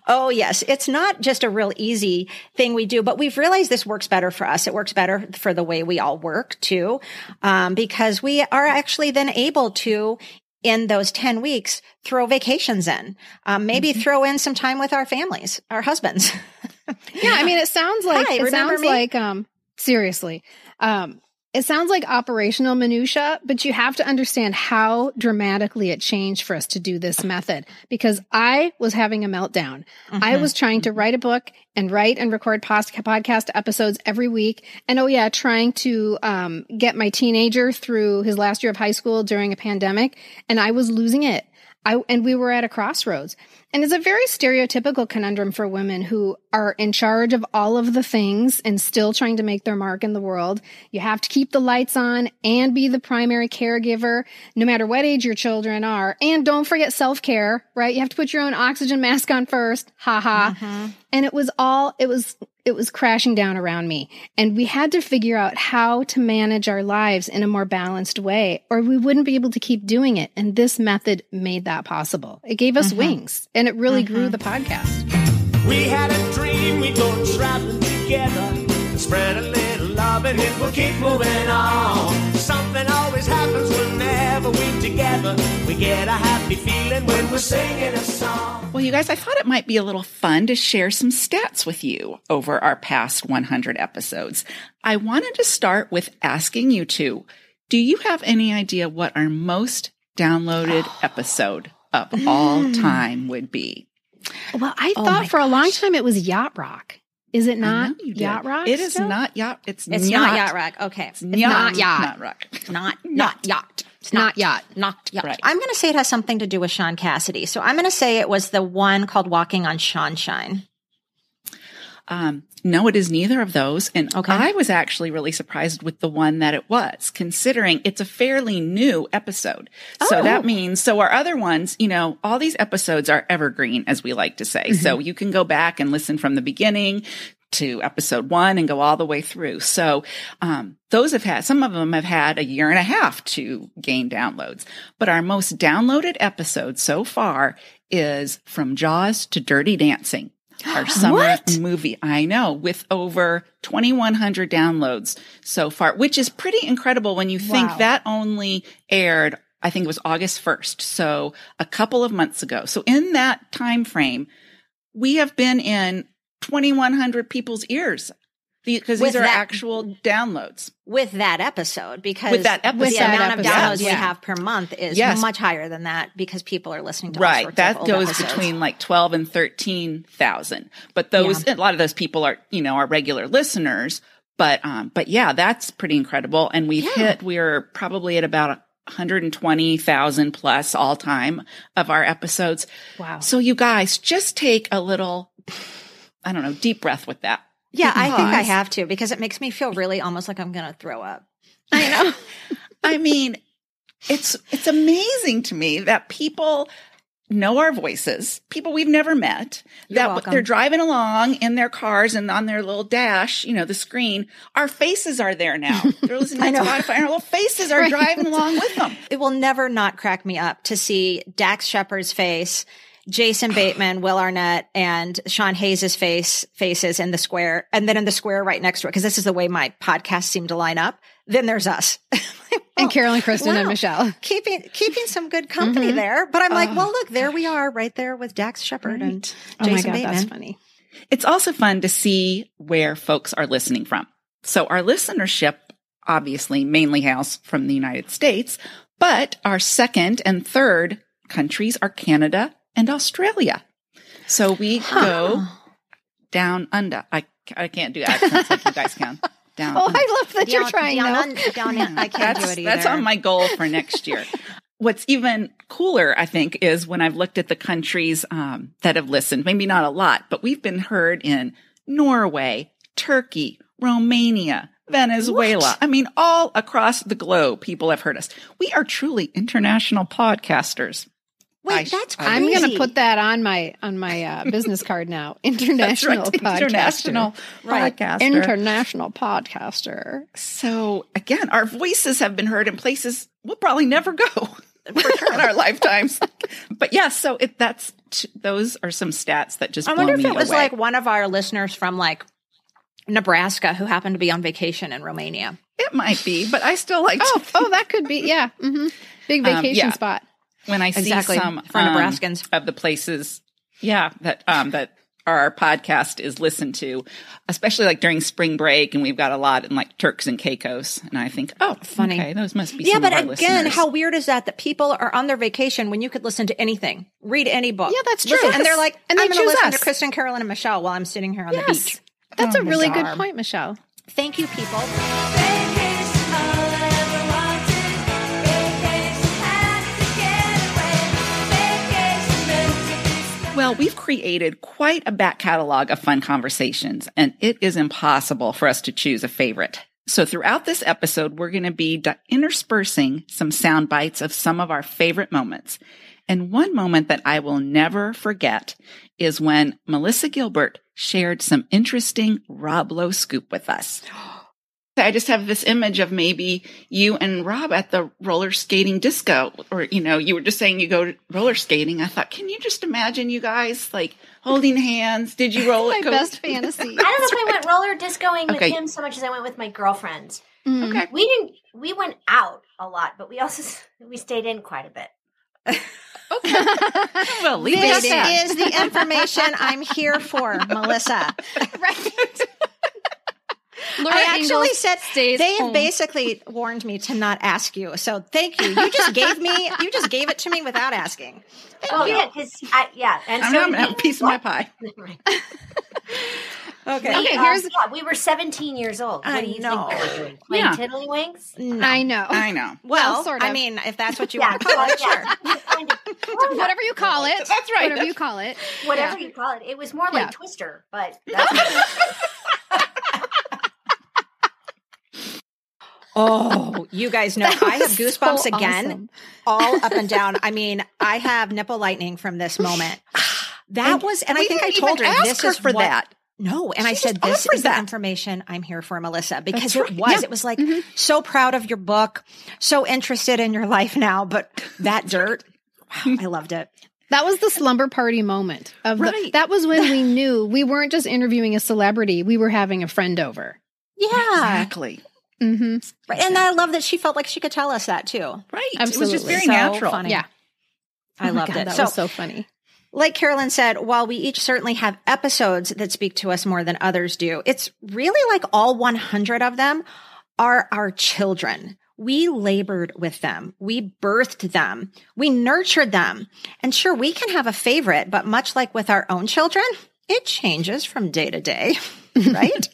Oh, yes. It's not just a real easy thing we do, but we've realized this works better for us. It works better for the way we all work too, um, because we are actually then able to, in those 10 weeks, throw vacations in, um, maybe Mm-hmm. throw in some time with our families, our husbands. Yeah, I mean, it sounds like Hi, it sounds me? like um seriously, um, it sounds like operational minutia, but you have to understand how dramatically it changed for us to do this method. Because I was having a meltdown. I Mm-hmm. was trying to write a book and write and record podcast episodes every week, and oh yeah, trying to um, get my teenager through his last year of high school during a pandemic, and I was losing it. I and we were at a crossroads. And it's a very stereotypical conundrum for women who are in charge of all of the things and still trying to make their mark in the world. You have to keep the lights on and be the primary caregiver, no matter what age your children are. And don't forget self care, right? You have to put your own oxygen mask on first. Ha ha. Mm-hmm. And it was all, it was, it was crashing down around me. And we had to figure out how to manage our lives in a more balanced way, or we wouldn't be able to keep doing it. And this method made that possible. It gave us mm-hmm. wings and it really grew mm-hmm. the podcast. We had a dream we'd go traveling together and spread a little love and it will keep moving on. Something always happens whenever we're together. We get a happy feeling when we're singing a song. Well, you guys, I thought it might be a little fun to share some stats with you over our past 100 episodes. I wanted to start with asking you two do you have any idea what our most downloaded episode of all mm. time would be? Well, I Oh my thought for a long time it was Yacht Rock. Is it not know. Yacht Rock? It is still? not yacht. It's, It's not yacht rock. Okay. It's not yacht. Not rock. Not, not yacht. It's not yacht. Not yacht. Right. I'm going to say it has something to do with Shaun Cassidy. So I'm going to say it was the one called Walking on Sunshine. Um, no, it is neither of those. And Okay. I was actually really surprised with the one that it was, considering it's a fairly new episode. So Oh. that means, so our other ones, you know, all these episodes are evergreen, as we like to say. So you can go back and listen from the beginning to episode one and go all the way through. So, um, those have had, some of them have had a year and a half to gain downloads, but our most downloaded episode so far is from Jaws to Dirty Dancing. Our summer What? movie. I know with over 2100 downloads so far, which is pretty incredible when you think Wow. that only aired I think it was August 1st. So a couple of months ago. So in that time frame, we have been in 2100 people's ears because these are that- actual downloads. with that episode because With that episode, the episode. amount of Yes, downloads we have per month is Yes. much higher than that because people are listening to Right. That of goes episodes. between like 12 and 13,000. But those, a lot of those people are, you know, are regular listeners. But, um, but yeah, that's pretty incredible. And we've Yeah. hit, we're probably at about 120,000 plus all time of our episodes. Wow. So you guys just take a little, I don't know, deep breath with that. Yeah, I think I have to because it makes me feel really almost like I'm going to throw up. I know. I mean, it's it's amazing to me that people know our voices, people we've never met, You're that welcome. they're driving along in their cars and on their little dash, you know, the screen, our faces are there now. They're listening to. Spotify and our little faces are driving along with them. It will never not crack me up to see Dax Shepard's face Jason Bateman, Will Arnett, and Sean Hayes's face faces in the square, and then in the square right next to it, because this is the way my podcast seemed to line up. Then there's us. and Carolyn, Kristen, and. Michelle. keeping keeping some good company mm-hmm. there. But I'm like, well, look, there we are, right there with Dax Shepard and Jason oh my god, Bateman. that's funny. It's also fun to see where folks are listening from. So our listenership obviously mainly hails from the United States, but our second and third countries are Canada and Australia. So we go down under. I, I can't do accents like you guys can. Down Oh, under. I love that you're trying. down now. un- down in- I can't that's, do it either. That's on my goal for next year. What's even cooler, I think, is when I've looked at the countries um, that have listened. Maybe not a lot, but we've been heard in Norway, Turkey, Romania, Venezuela. I mean, all across the globe, people have heard us. We are truly international podcasters. Wait, sh- that's I- crazy. I'm going to put that on my on my uh, business card now. International right, podcaster. international Right. podcaster. International podcaster. So again, our voices have been heard in places we'll probably never go for in our lifetimes. But yeah, so it, that's t- those are some stats that just I blow wonder if me it was away. like one of our listeners from like Nebraska who happened to be on vacation in Romania. it might be, but I still like Oh, to, oh, that could be. Yeah. hmm Big Um, vacation yeah. spot. When I see Exactly, some for um, Nebraskans. of the places, yeah, that um that our podcast is listened to, especially like during spring break, and we've got a lot in like Turks and Caicos, and I think, oh, Funny. okay, those must be Yeah, but again, listeners. how weird is that that people are on their vacation when you could listen to anything, read any book. Yeah, that's Listen- true. And they're like, And they I'm going to listen us. to Kristen, Carolyn, and Michelle while I'm sitting here on the beach. That's Oh, a really bizarre. good point, Michelle. Thank you, people. Well, we've created quite a back catalog of fun conversations, and it is impossible for us to choose a favorite. So throughout this episode, we're going to be interspersing some sound bites of some of our favorite moments. And one moment that I will never forget is when Melissa Gilbert shared some interesting Rob Lowe scoop with us. I just have this image of maybe you and Rob at the roller skating disco, or you know, you were just saying you go roller skating. I thought, can you just imagine you guys like holding hands? Did you roll My it? best fantasy. I don't know if I went roller discoing Okay. with him so much as I went with my girlfriends. Mm. Okay. We didn't. We went out a lot, but we also we stayed in quite a bit. Okay. well, leave This at the information I'm here for, Melissa. right. Laura I actually Ingalls said stays they have home. basically warned me to not ask you. So thank you. You just gave me you just gave it to me without asking. Oh yeah, because yeah, and I'm so having did a piece of my pie. Right. Okay. We, Okay, uh, here's- yeah, we were 17 years old. What I do you know. think we were doing? Playing Yeah. tiddlywinks? I know. I know. Well, sort of. I mean, if that's what you Yeah, want to call it, sure. yeah. Kind of- Whatever you call it. That's right. Whatever you call it. whatever you call it. It was more like Yeah. Twister, but Oh, you guys know I have goosebumps so again, awesome. all up and down. I mean, I have nipple lightning from this moment. That was, and I think I told her this her is for what- that. No, and I said this is the information I'm here for, Melissa, because That's it was. Yeah. It was like mm-hmm. so proud of your book, so interested in your life now, but that dirt, wow, I loved it. That was the slumber party moment of the, that was when we knew we weren't just interviewing a celebrity, we were having a friend over. Yeah, Exactly. Mm-hmm. right. And I love that she felt like she could tell us that too. Right. Absolutely. It was just very So natural. funny. Yeah. I Oh loved God, it. That So, was so funny. like Carolyn said, while we each certainly have episodes that speak to us more than others do, it's really like all 100 of them are our children. We labored with them. We birthed them. We nurtured them. And sure, we can have a favorite, but much like with our own children, it changes from day to day, right?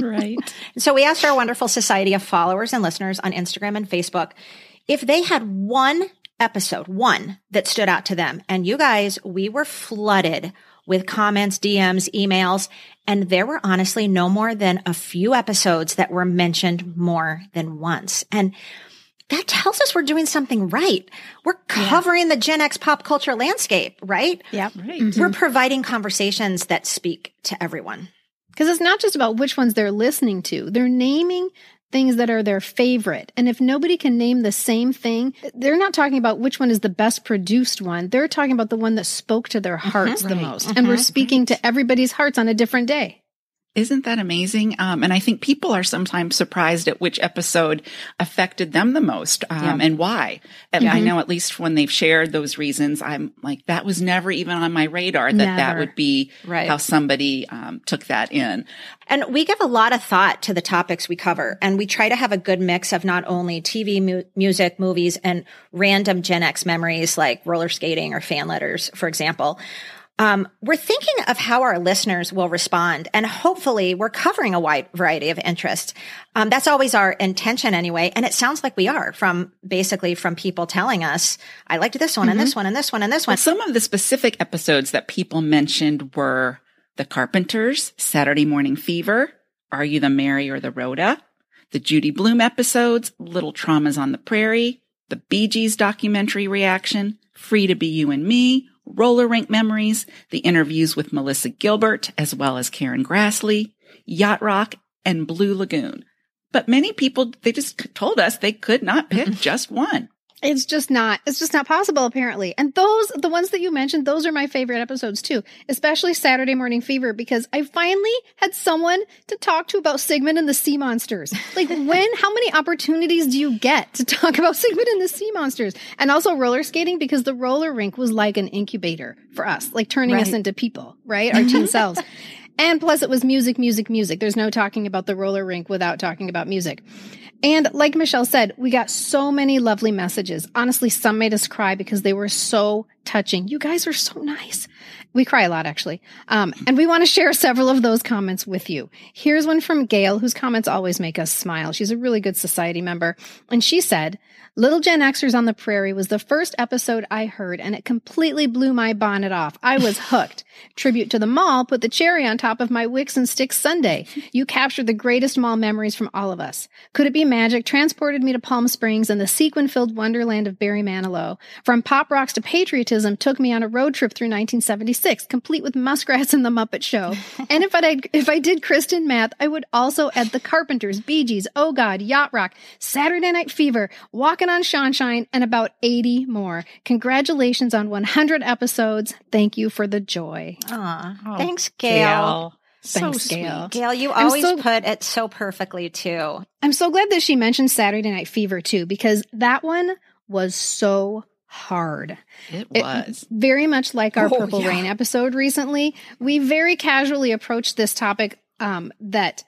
Right. So we asked our wonderful society of followers and listeners on Instagram and Facebook if they had one episode, one that stood out to them. And you guys, we were flooded with comments, DMs, emails, and there were honestly no more than a few episodes that were mentioned more than once. And that tells us we're doing something right. We're covering the Gen X pop culture landscape, right? Yeah. Right. Mm-hmm. We're providing conversations that speak to everyone. Because it's not just about which ones they're listening to. They're naming things that are their favorite. And if nobody can name the same thing, they're not talking about which one is the best produced one. They're talking about the one that spoke to their hearts the mm-hmm. most. And we're mm-hmm. speaking to everybody's hearts on a different day. Isn't that amazing? Um, and I think people are sometimes surprised at which episode affected them the most um, and why. And I know at least when they've shared those reasons, I'm like, that was never even on my radar that that would be Right. how somebody um, took that in. And we give a lot of thought to the topics we cover, and we try to have a good mix of not only TV, mu- music, movies, and random Gen X memories like roller skating or fan letters, for example. Um, we're thinking of how our listeners will respond, and hopefully, we're covering a wide variety of interests. Um, that's always our intention, anyway. And it sounds like we are from basically from people telling us, "I liked this one, and this one, and this one, and this one." Well, some of the specific episodes that people mentioned were The Carpenters, Saturday Morning Fever, Are You the Mary or the Rhoda? The Judy Blume episodes, Little Traumas on the Prairie, the Bee Gees documentary reaction, Free to Be You and Me, Roller Rink Memories, the interviews with Melissa Gilbert, as well as Karen Grassle, Yacht Rock, and Blue Lagoon. But many people, they just told us they could not pick just one. It's just not, it's just not possible apparently. And those, the ones that you mentioned, those are my favorite episodes too, especially Saturday Morning Fever because I finally had someone to talk to about Sigmund and the Sea Monsters. Like when, how many opportunities do you get to talk about Sigmund and the Sea Monsters? And also roller skating because the roller rink was like an incubator for us, like turning us into people, right? Our teen selves. And plus it was music, music, music. There's no talking about the roller rink without talking about music. And like Michelle said, we got so many lovely messages. Honestly, some made us cry because they were so touching. You guys are so nice. We cry a lot, actually. Um, and we want to share several of those comments with you. Here's one from Gail, whose comments always make us smile. She's a really good society member. And she said, Little Gen Xers on the Prairie was the first episode I heard, and it completely blew my bonnet off. I was hooked. Tribute to the mall put the cherry on top of my Wicks and Sticks Sunday. You captured the greatest mall memories from all of us. Could It Be Magic transported me to Palm Springs and the sequin filled wonderland of Barry Manilow. From pop rocks to patriotism took me on a road trip through 1976, complete with muskrats and the Muppet Show. and if I if I did Kristen math, I would also add the Carpenters, Bee Gees, Oh God, Yacht Rock, Saturday Night Fever, Walking on Sunshine, and about 80 more. Congratulations on 100 episodes. Thank you for the joy. Aw. Oh, Thanks, Gail. Thanks, so Gail. sweet. Gail, you always so- put it so perfectly too. I'm so glad that she mentioned Saturday Night Fever too, because that one was so hard. It It- was. very much like our Oh, Purple yeah. Rain episode recently. We very casually approached this topic um, that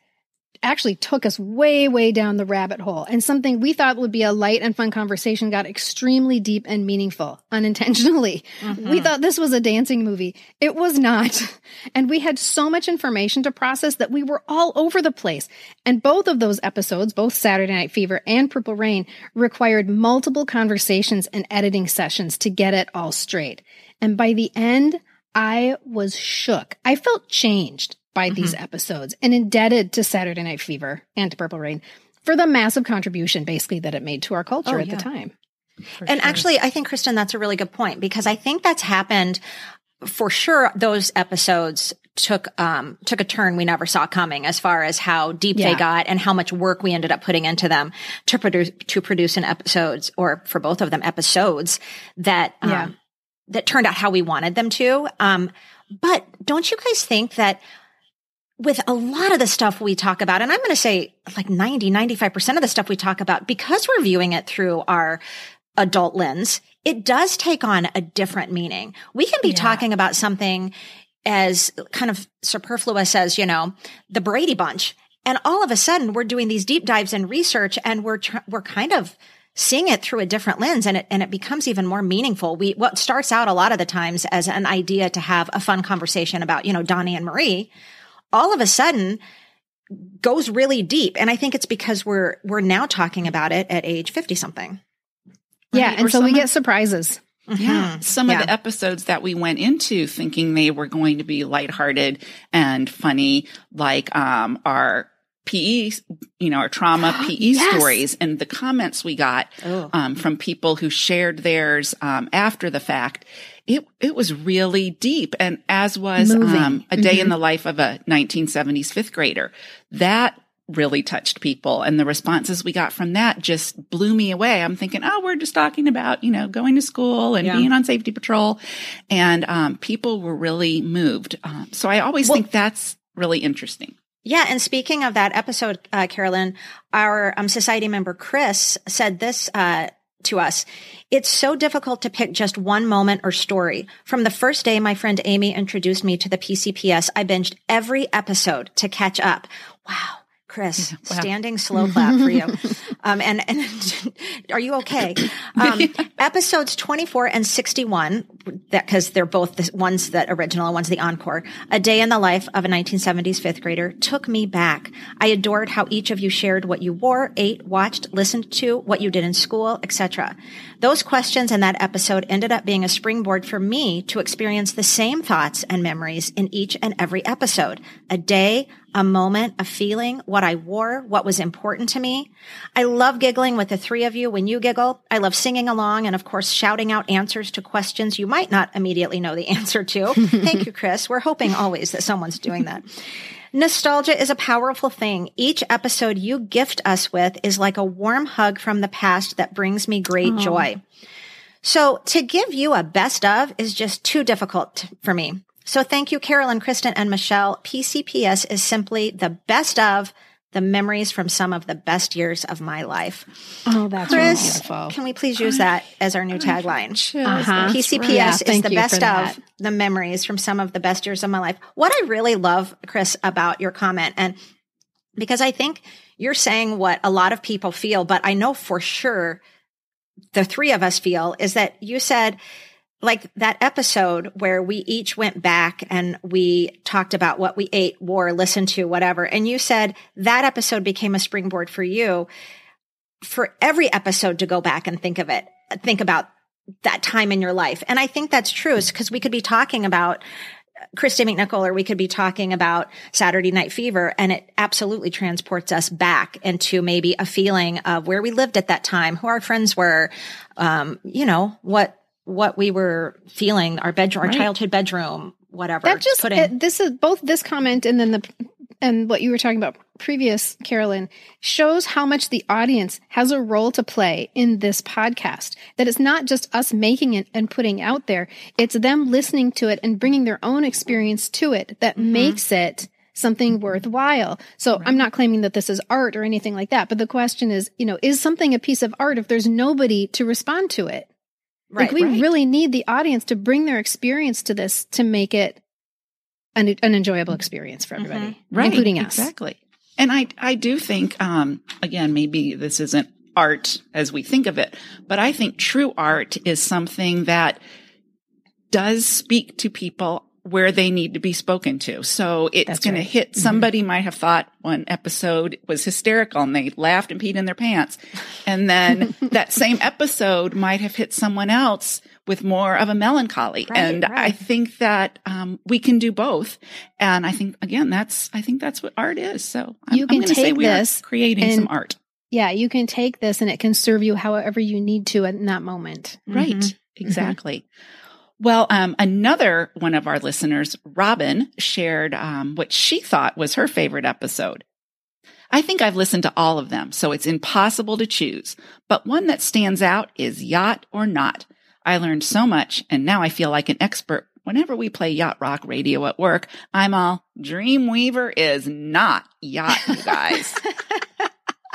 actually took us way, way down the rabbit hole. And something we thought would be a light and fun conversation got extremely deep and meaningful unintentionally. We mm-hmm. thought this was a dancing movie. It was not. And we had so much information to process that we were all over the place. And both of those episodes, both Saturday Night Fever and Purple Rain, required multiple conversations and editing sessions to get it all straight. And by the end, I was shook. I felt changed by these episodes and indebted to Saturday Night Fever and to Purple Rain for the massive contribution basically that it made to our culture Oh, at yeah. the time. And actually, I think, Kristen, that's a really good point because I think that's happened for sure. Those episodes took, um, took a turn we never saw coming as far as how deep they got and how much work we ended up putting into them to produce, to produce an episodes or for both of them episodes that, um, Yeah. that turned out how we wanted them to. Um, but don't you guys think that with a lot of the stuff we talk about, and I'm going to say like 90, 95% of the stuff we talk about, because we're viewing it through our adult lens, it does take on a different meaning. We can be talking about something as kind of superfluous as, you know, the Brady Bunch. And all of a sudden we're doing these deep dives in research and we're, tr- we're kind of seeing it through a different lens and it, and it becomes even more meaningful. We, what starts out a lot of the times as an idea to have a fun conversation about, you know, Donnie and Marie, all of a sudden goes really deep. And I think it's because we're, we're now talking about it at age 50 something. Yeah. And or so we some get of- surprises. Yeah. Some Yeah. of the episodes that we went into thinking they were going to be lighthearted and funny, like um our PE, you know, our trauma PE Yes. stories and the comments we got Oh. um, from people who shared theirs um, after the fact. It it was really deep, and as was um, a day in the life of a 1970s fifth grader. That really touched people. And the responses we got from that just blew me away. I'm thinking, oh, we're just talking about, you know, going to school and Yeah. being on safety patrol. And um, people were really moved. Um, so I always think that's really interesting. Yeah, and speaking of that episode, uh, Carolyn, our um, society member Chris said this uh, to us. It's so difficult to pick just one moment or story. From the first day my friend Amy introduced me to the PCPS, I binged every episode to catch up. Wow. Chris, standing slow clap for you. Um, and, and are you okay? Um, episodes 24 and 61, that, cause they're both the ones that original and one's the encore. A day in the life of a 1970s fifth grader took me back. I adored how each of you shared what you wore, ate, watched, listened to, what you did in school, etc. Those questions in that episode ended up being a springboard for me to experience the same thoughts and memories in each and every episode. A day, a moment, a feeling, what I wore, what was important to me. I love giggling with the three of you when you giggle. I love singing along and of course shouting out answers to questions you might not immediately know the answer to. Thank you, Chris. We're hoping always that someone's doing that. Nostalgia is a powerful thing. Each episode you gift us with is like a warm hug from the past that brings me great joy. So to give you a best of is just too difficult for me. So thank you, Carolyn, Kristen, and Michelle. PCPS is simply the best of the memories from some of the best years of my life. Oh, that's really Chris, beautiful. can we please use that as our new tagline? Uh-huh. PCPS Yeah, is thank the best of the memories from some of the best years of my life. What I really love, Chris, about your comment, and because I think you're saying what a lot of people feel, but I know for sure the three of us feel is that you said, like that episode where we each went back and we talked about what we ate, wore, listened to, whatever. And you said that episode became a springboard for you for every episode to go back and think of it, think about that time in your life. And I think that's true because we could be talking about Kristy McNichol or we could be talking about Saturday Night Fever and it absolutely transports us back into maybe a feeling of where we lived at that time, who our friends were, um, you know, what, what we were feeling, our bedroom, our childhood bedroom, whatever. that just putting- it- this is both this comment and then the and what you were talking about previous carolyn shows how much the audience has a role to play in this podcast. That it's not just us making it and putting out there. It's them listening to it and bringing their own experience to it that mm-hmm. makes it something worthwhile. So i'm not claiming that this is art or anything like that but the question is you know is something a piece of art if there's nobody to respond to it like we right. really need the audience to bring their experience to this to make it an, an enjoyable experience for everybody, including us. Exactly. And I, I do think, um, again, maybe this isn't art as we think of it, but I think true art is something that does speak to people where they need to be spoken to. So it's going right. to hit mm-hmm. somebody might have thought one episode was hysterical and they laughed and peed in their pants. And then that same episode might have hit someone else with more of a melancholy. Right, and I think that um, we can do both. And I think again, that's I think that's what art is. So I'm, You I'm can gonna say take we are this creating and- some art. Yeah, you can take this and it can serve you however you need to in that moment. Right. Mm-hmm. Mm-hmm. Exactly. Well, um, another one of our listeners, Robin, shared um, what she thought was her favorite episode. I think I've listened to all of them, so it's impossible to choose. But one that stands out is Yacht or Not. I learned so much, and now I feel like an expert. Whenever we play Yacht Rock Radio at work, I'm all, Dreamweaver is not yacht, you guys.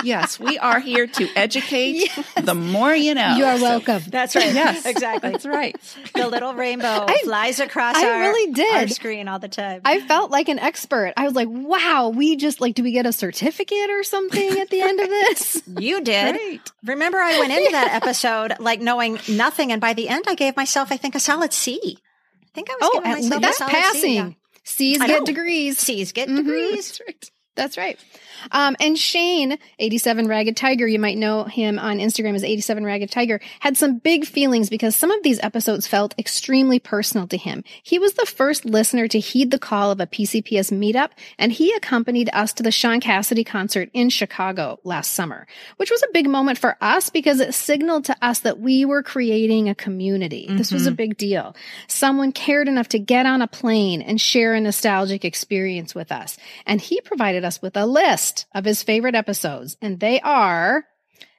yes, we are here to educate. The more you know. You are So- welcome. That's right. Yes, exactly. That's right. The little rainbow I- flies across I our, really did. our screen all the time. I felt like an expert. I was like, wow, we just like, do we get a certificate or something at the end of this? You did. Great. Remember, I went into that episode like knowing nothing, and by the end, I gave myself, I think, a solid C. I think I was oh, giving myself that's a solid C, passing. yeah. C's get degrees. C's get Mhm. degrees. That's right. Um, and Shane, 87 Ragged Tiger, you might know him on Instagram as 87 Ragged Tiger, had some big feelings because some of these episodes felt extremely personal to him. He was the first listener to heed the call of a PCPS meetup, and he accompanied us to the Shaun Cassidy concert in Chicago last summer, which was a big moment for us because it signaled to us that we were creating a community. This was a big deal. Someone cared enough to get on a plane and share a nostalgic experience with us. And he provided provided us with a list of his favorite episodes, and they are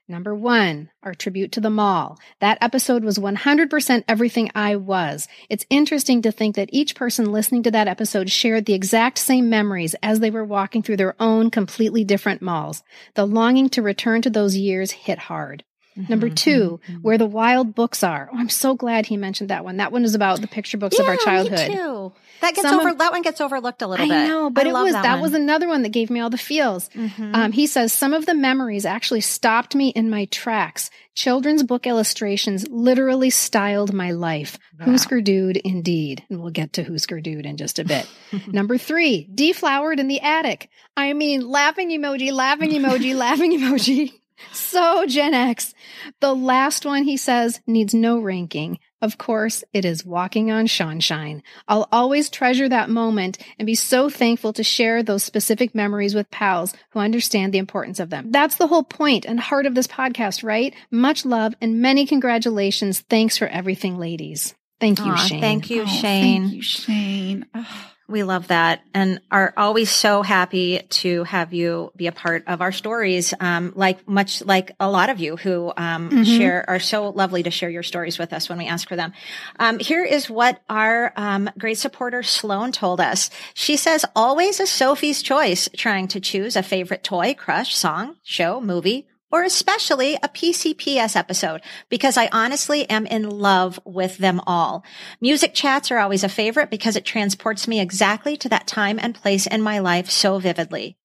Number one, our tribute to the mall. That episode was 100% everything I was. It's interesting to think that each person listening to that episode shared the exact same memories as they were walking through their own completely different malls. The longing to return to those years hit hard. Number mm-hmm. 2 mm-hmm. where the wild books are. Oh, I'm so glad he mentioned that one. That one is about the picture books of our childhood. Me too. That gets Some over. of- that one gets overlooked a little I bit. I know, but I it was that, one. was another one that gave me all the feels. Mm-hmm. Um, he says some of the memories actually stopped me in my tracks. Children's book illustrations literally styled my life. Hoosker Dude, indeed, and we'll get to Hoosker Dude in just a bit. Number three, deflowered in the attic. I mean, laughing emoji, laughing emoji, laughing emoji. So Gen X. The last one he says needs no ranking. Of course, it is walking on Sunshine. I'll always treasure that moment and be so thankful to share those specific memories with pals who understand the importance of them. That's the whole point and heart of this podcast, right? Much love and many congratulations. Thanks for everything, ladies. Thank you, Aw, Shane. Thank you, Oh, Shane. Thank you, Shane. Ugh. We love that and are always so happy to have you be a part of our stories. Um, like much like a lot of you who, um, Mm-hmm. share are so lovely to share your stories with us when we ask for them. Um, here is what our, um, great supporter Sloan told us. She says, always a Sophie's choice trying to choose a favorite toy, crush, song, show, movie, or especially a PCPS episode because I honestly am in love with them all. Music chats are always a favorite because it transports me exactly to that time and place in my life so vividly.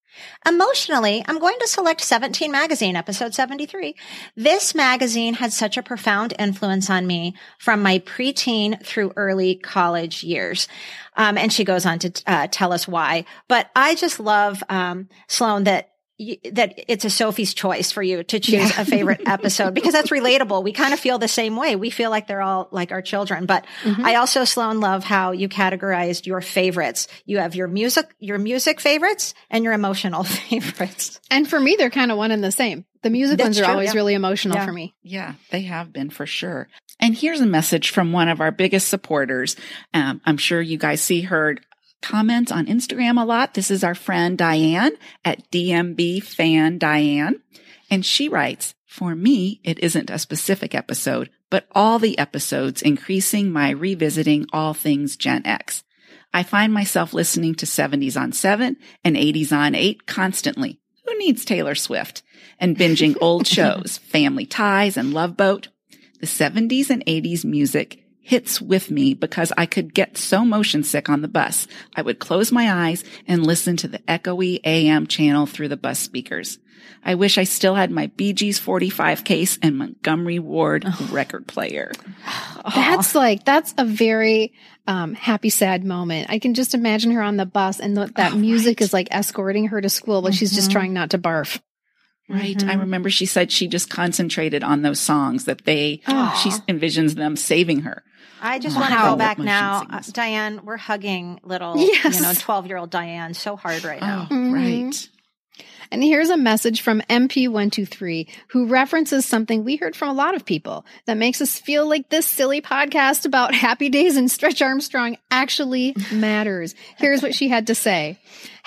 Emotionally, I'm going to select 17 magazine, episode 73. This magazine had such a profound influence on me from my preteen through early college years. Um, and she goes on to uh, tell us why. But I just love, um, Sloan that that it's a Sophie's choice for you to choose a favorite episode because that's relatable. We kind of feel the same way. We feel like they're all like our children. But I also, Sloan, love how you categorized your favorites. You have your music, your music favorites and your emotional favorites. And for me, they're kind of one and the same. The music That's ones are true, always yeah. really emotional Yeah. for me. Yeah, they have been for sure. And here's a message from one of our biggest supporters. Um, I'm sure you guys see her comment on Instagram a lot. This is our friend Diane at DMB Fan Diane. And she writes, for me, it isn't a specific episode, but all the episodes increasing my revisiting all things Gen X. I find myself listening to 70s on 7 and 80s on 8 constantly. Who needs Taylor Swift? And binging old shows, Family Ties and Love Boat. The 70s and 80s music hits with me because I could get so motion sick on the bus. I would close my eyes and listen to the echoey AM channel through the bus speakers. I wish I still had my Bee Gees 45 case and Montgomery Ward record player. That's like that's a very um, happy, sad moment. I can just imagine her on the bus, and th- that Oh, music right. is like escorting her to school, but she's just trying not to barf. Right. I remember she said she just concentrated on those songs that they, she envisions them saving her. I just Wow. want to go back Motion now. Uh. Diane, we're hugging little, Yes. you know, 12 year old Diane so hard right now. Oh, right. And here's a message from MP123 who references something we heard from a lot of people that makes us feel like this silly podcast about happy days and Stretch Armstrong actually matters. Here's what she had to say.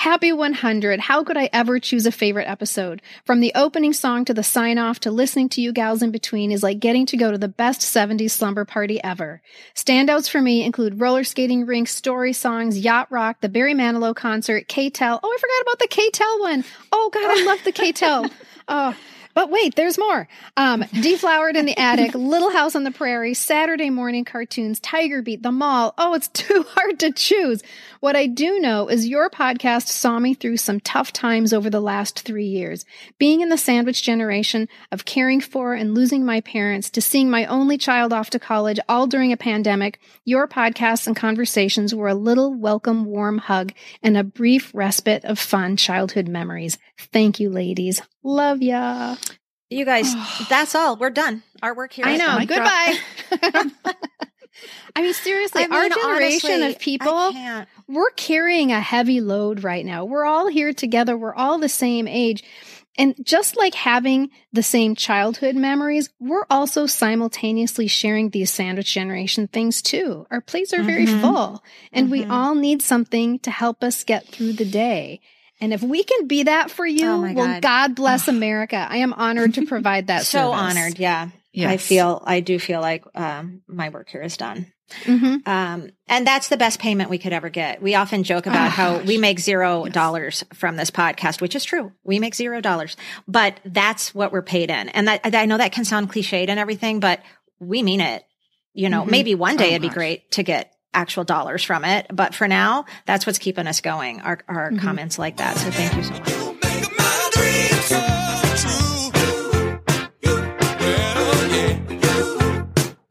Happy 100. How could I ever choose a favorite episode? From the opening song to the sign off to listening to you gals in between is like getting to go to the best 70s slumber party ever. Standouts for me include roller skating rink, story songs, yacht rock, the Barry Manilow concert, K-Tel. Oh, I forgot about the K-Tel one. Oh God, I love the K-Tel. Oh, but wait, there's more. Um, Deflowered in the Attic, Little House on the Prairie, Saturday morning cartoons, Tiger Beat, The Mall. Oh, it's too hard to choose. What I do know is your podcast saw me through some tough times over the last three years. Being in the sandwich generation of caring for and losing my parents to seeing my only child off to college all during a pandemic, your podcasts and conversations were a little welcome warm hug and a brief respite of fun childhood memories. Thank you, ladies. Love ya. You guys, that's all. We're done. Our work here I know. done. Goodbye. I mean, seriously, I mean, our generation honestly, of people, we're carrying a heavy load right now. We're all here together. We're all the same age. And just like having the same childhood memories, we're also simultaneously sharing these sandwich generation things too. Our plates are very Mhm. full and we Mhm. all need something to help us get through the day. And if we can be that for you, Oh my well, God. God bless America. I am honored to provide that so service. honored. Yeah. I feel, I do feel like um, my work here is done. Mhm. Um, and that's the best payment we could ever get. We often joke about how we make zero dollars from this podcast, which is true. We make zero dollars, but that's what we're paid in. And that, I know that can sound cliched and everything, but we mean it. You know, maybe one day Oh, it'd be great to get actual dollars from it. But for now, that's what's keeping us going. Our, our mm-hmm. comments like that. So thank you so much.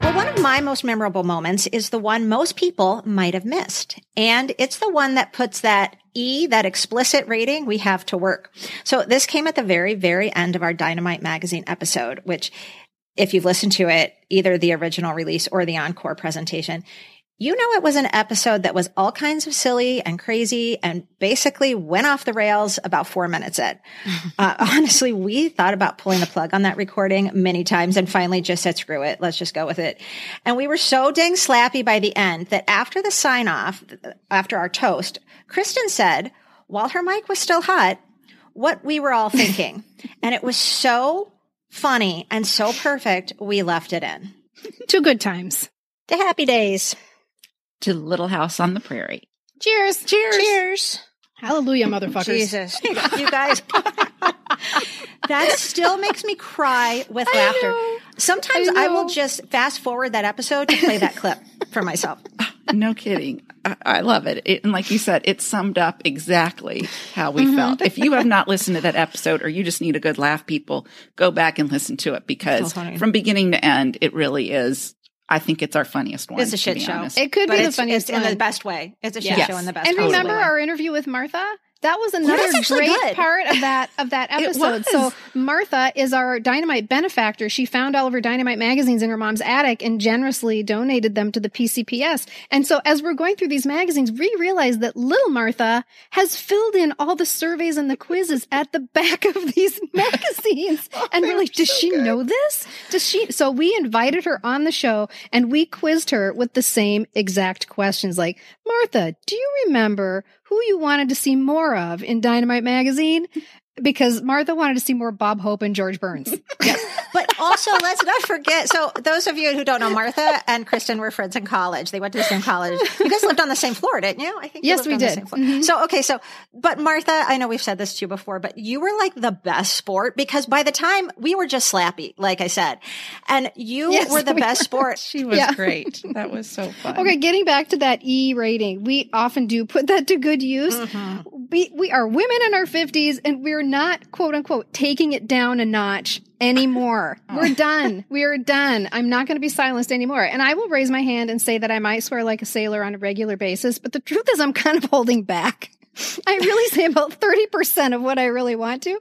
Well, one of my most memorable moments is the one most people might have missed. And it's the one that puts that E, that explicit rating we have to work. So this came at the very, very end of our Dynamite Magazine episode, which if you've listened to it, either the original release or the encore presentation, you know it was an episode that was all kinds of silly and crazy and basically went off the rails about four minutes in. uh, honestly, we thought about pulling the plug on that recording many times and finally just said, screw it. Let's just go with it. And we were so dang slappy by the end that after the sign off, after our toast, Kristen said, while her mic was still hot, what we were all thinking. and it was so funny and so perfect, we left it in. To good times. The happy days. To Little House on the Prairie. Cheers. Cheers. Cheers. Hallelujah, motherfuckers. Jesus. You guys. that still makes me cry with laughter. know. Sometimes I I, will just fast forward that episode to play that clip for myself. No kidding. I, I love it. it. And like you said, it summed up exactly how we mm-hmm. felt. If you have not listened to that episode or you just need a good laugh, people, go back and listen to it because So from beginning to end, it really is. I think it's our funniest one. It's a shit show. honest. It could But be the funniest it's in the best way. It's a shit Yes. show in the best And remember way. our interview with Martha? That was another actually great good. part of that of that episode. So. Martha is our dynamite benefactor. She found all of her dynamite magazines in her mom's attic and generously donated them to the PCPS. And so as we're going through these magazines, we realize that little Martha has filled in all the surveys and the quizzes at the back of these magazines. and we're like, does she know this? Does she? So we invited her on the show and we quizzed her with the same exact questions like, Martha, do you remember who you wanted to see more of in Dynamite Magazine? Because Martha wanted to see more Bob Hope and George Burns. But also, let's not forget. So, those of you who don't know, Martha and Kristen were friends in college. They went to the same college. You guys lived on the same floor, didn't you? I think. Yes, lived we did. same floor. Mhm. So, okay, so, but Martha, I know we've said this to you before, but you were like the best sport because by the time we were just slappy, like I said, and you Yes, were the we best sport. She was Yeah. great. That was so fun. Okay, getting back to that E rating, we often do put that to good use. We we are women in our 50s and we're not quote unquote taking it down a notch anymore. We're done. We are done. I'm not going to be silenced anymore. And I will raise my hand and say that I might swear like a sailor on a regular basis, but the truth is I'm kind of holding back. I really say about 30% of what I really want to.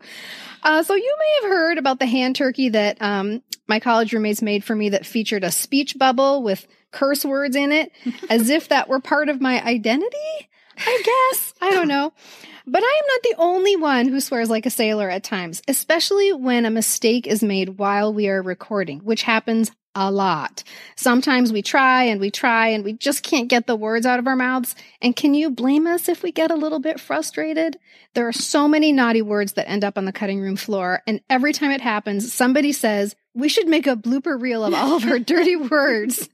Uh, so you may have heard about the hand turkey that um, my college roommates made for me that featured a speech bubble with curse words in it, as if that were part of my identity. I guess I don't know, but I am not the only one who swears like a sailor at times, especially when a mistake is made while we are recording, which happens a lot. Sometimes we try and we try and we just can't get the words out of our mouths. And can you blame us if we get a little bit frustrated? There are so many naughty words that end up on the cutting room floor. And every time it happens, somebody says, we should make a blooper reel of all of our dirty words.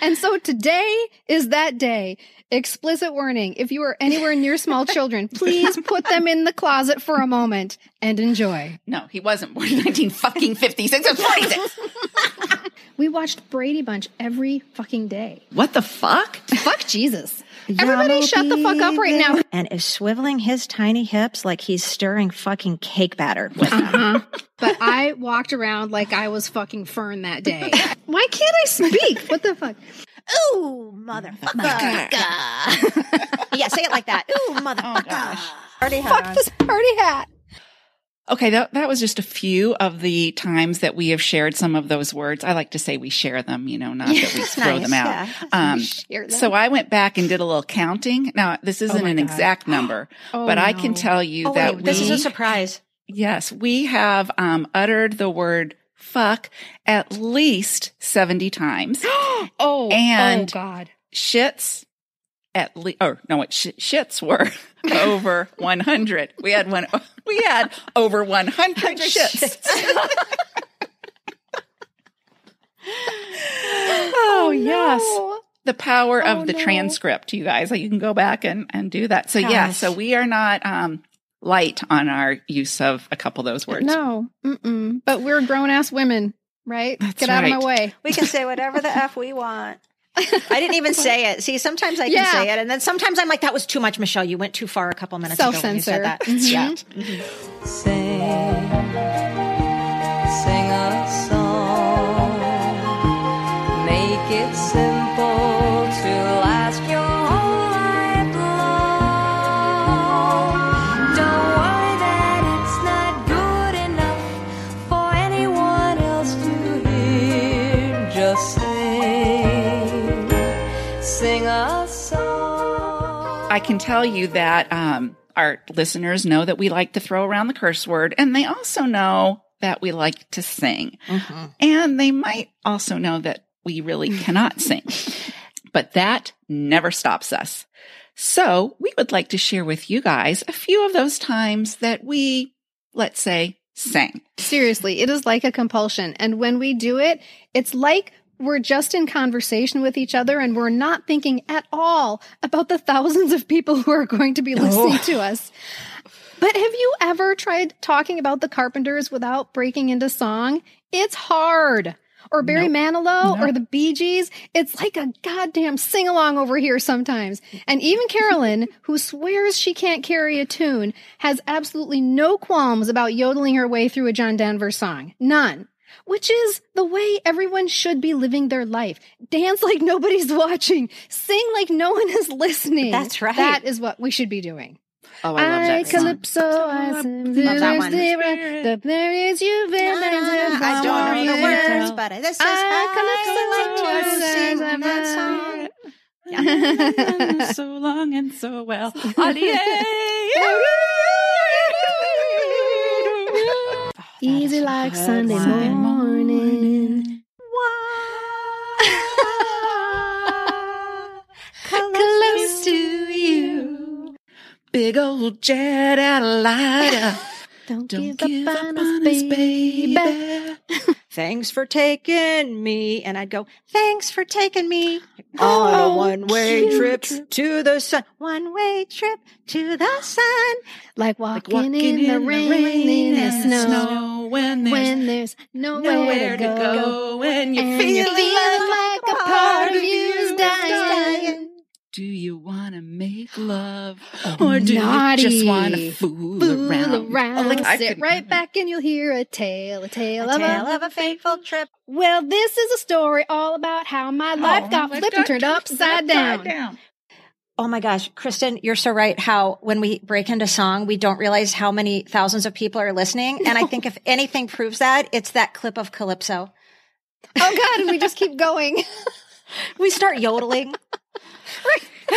And so today is that day. Explicit warning. If you are anywhere near small children, please put them in the closet for a moment and enjoy. No, he wasn't born in 19 fucking 56. It 46. We watched Brady Bunch every fucking day. What the fuck? Fuck Jesus. Everybody shut the fuck up right now. And is swiveling his tiny hips like he's stirring fucking cake batter with them. Uh-huh. But I walked around like I was fucking Fern that day. Why can't I speak? What the fuck? Ooh, motherfucker. yeah, say it like that. Ooh, motherfucker. Already had Fuck on. this party hat. Okay, that, that was just a few of the times that we have shared some of those words. I like to say we share them, you know, not that we throw nice, them out. yeah. Um, them. so I went back and did a little counting. Now, this isn't my an God. exact number, Oh, but I can tell you Oh, that wait, this is a surprise. yes, we have um, uttered the word fuck at least 70 times. Oh, And- oh God. Shits at least, or no, what sh- shits were over 100. We had one, we had over 100 shits. oh, yes. The power of the no. transcript, you guys. Like you can go back and, and do that. So, yeah, so we are not um, light on our use of a couple of those words. No, mm-mm. but we're grown ass women, right? That's Get out of my way. We can say whatever the F we want. I didn't even say it. See, sometimes I can Yeah. say it, and then sometimes I'm like, that was too much, Michelle. You went too far a couple minutes ago when you said Self-censor. that. Mhm. Yeah. Sing, sing can tell you that um, our listeners know that we like to throw around the curse word, and they also know that we like to sing. And they might also know that we really cannot sing. But that never stops us. So we would like to share with you guys a few of those times that we, let's say, sang. Seriously, it is like a compulsion. And when we do it, it's like we're just in conversation with each other and we're not thinking at all about the thousands of people who are going to be listening to us. But have you ever tried talking about the Carpenters without breaking into song? It's hard. Or Barry Manilow or the Bee Gees. It's like a goddamn sing along over here sometimes. And even Carolyn, who swears she can't carry a tune, has absolutely no qualms about yodeling her way through a John Denver song. None. Which is the way everyone should be living their life. Dance like nobody's watching. Sing like no one is listening. That's right. That is what we should be doing. Oh, I love that song. Calypso, I Love that one. The planet you've been I don't know the words, but this is I how I like to sing that song. so long and so well. Easy like Sunday morning. Close to you. Big old jet out of lighter. Don't, Don't give, up on us, baby. Thanks for taking me. And I'd go, thanks for taking me on a one way trip to the sun. One way trip to the sun. Like walking, in, the rain, in the snow. when there's When there's nowhere, nowhere to go, when you and feel you're feeling like a part of you. Do you want to make love, Oh, or do naughty. you just want to fool, Fool around? around, Oh, like, I sit couldn't- right back, and you'll hear a tale, a tale, A of tale a of a fateful trip. Well, this is a story all about how my oh, life Oh, got my flipped God, and turned upside down. down. Oh my gosh, Kristen, you're so right. How when we break into song, we don't realize how many thousands of people are listening. And I think if anything proves that, it's that clip of Calypso. Oh God, and we just keep going. We start yodeling.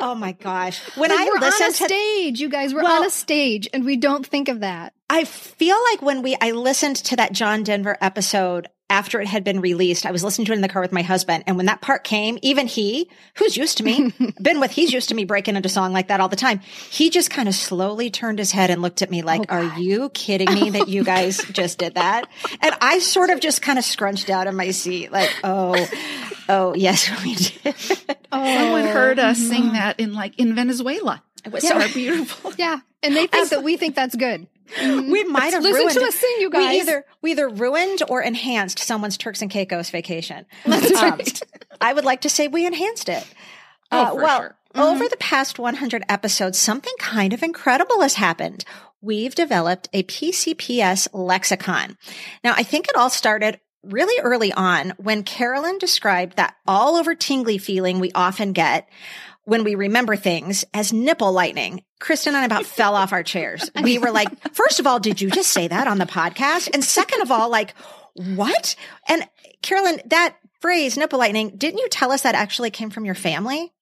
oh my gosh. When I we're on a to stage, you guys, we're Well- on a stage, and we don't think of that. I feel like when we I listened to that John Denver episode after it had been released, I was listening to it in the car with my husband, and when that part came, even he, who's used to me, been with, he's used to me breaking into song like that all the time. He just kind of slowly turned his head and looked at me like, oh, "Are you kidding me that you guys just did that?" And I sort of just kind of scrunched out in my seat, like, "Oh, oh, yes, we did." Oh, Someone heard us sing that in like in Venezuela. It was so beautiful. Yeah, and they think that we think that's good. we might have ruined Listen ruined to us sing, you We guys. either we either ruined or enhanced someone's Turks and Caicos vacation. That's Um, right. I would like to say we enhanced it. Oh, Uh, for well, sure. over the past 100 episodes, something kind of incredible has happened. We've developed a PCPS lexicon. Now, I think it all started really early on when Carolyn described that all over tingly feeling we often get when we remember things as nipple lightning. Kristen and I about fell off our chairs. We were like, first of all, did you just say that on the podcast? And second of all, like, what? And Carolyn, that phrase, nipple lightning, didn't you tell us that actually came from your family?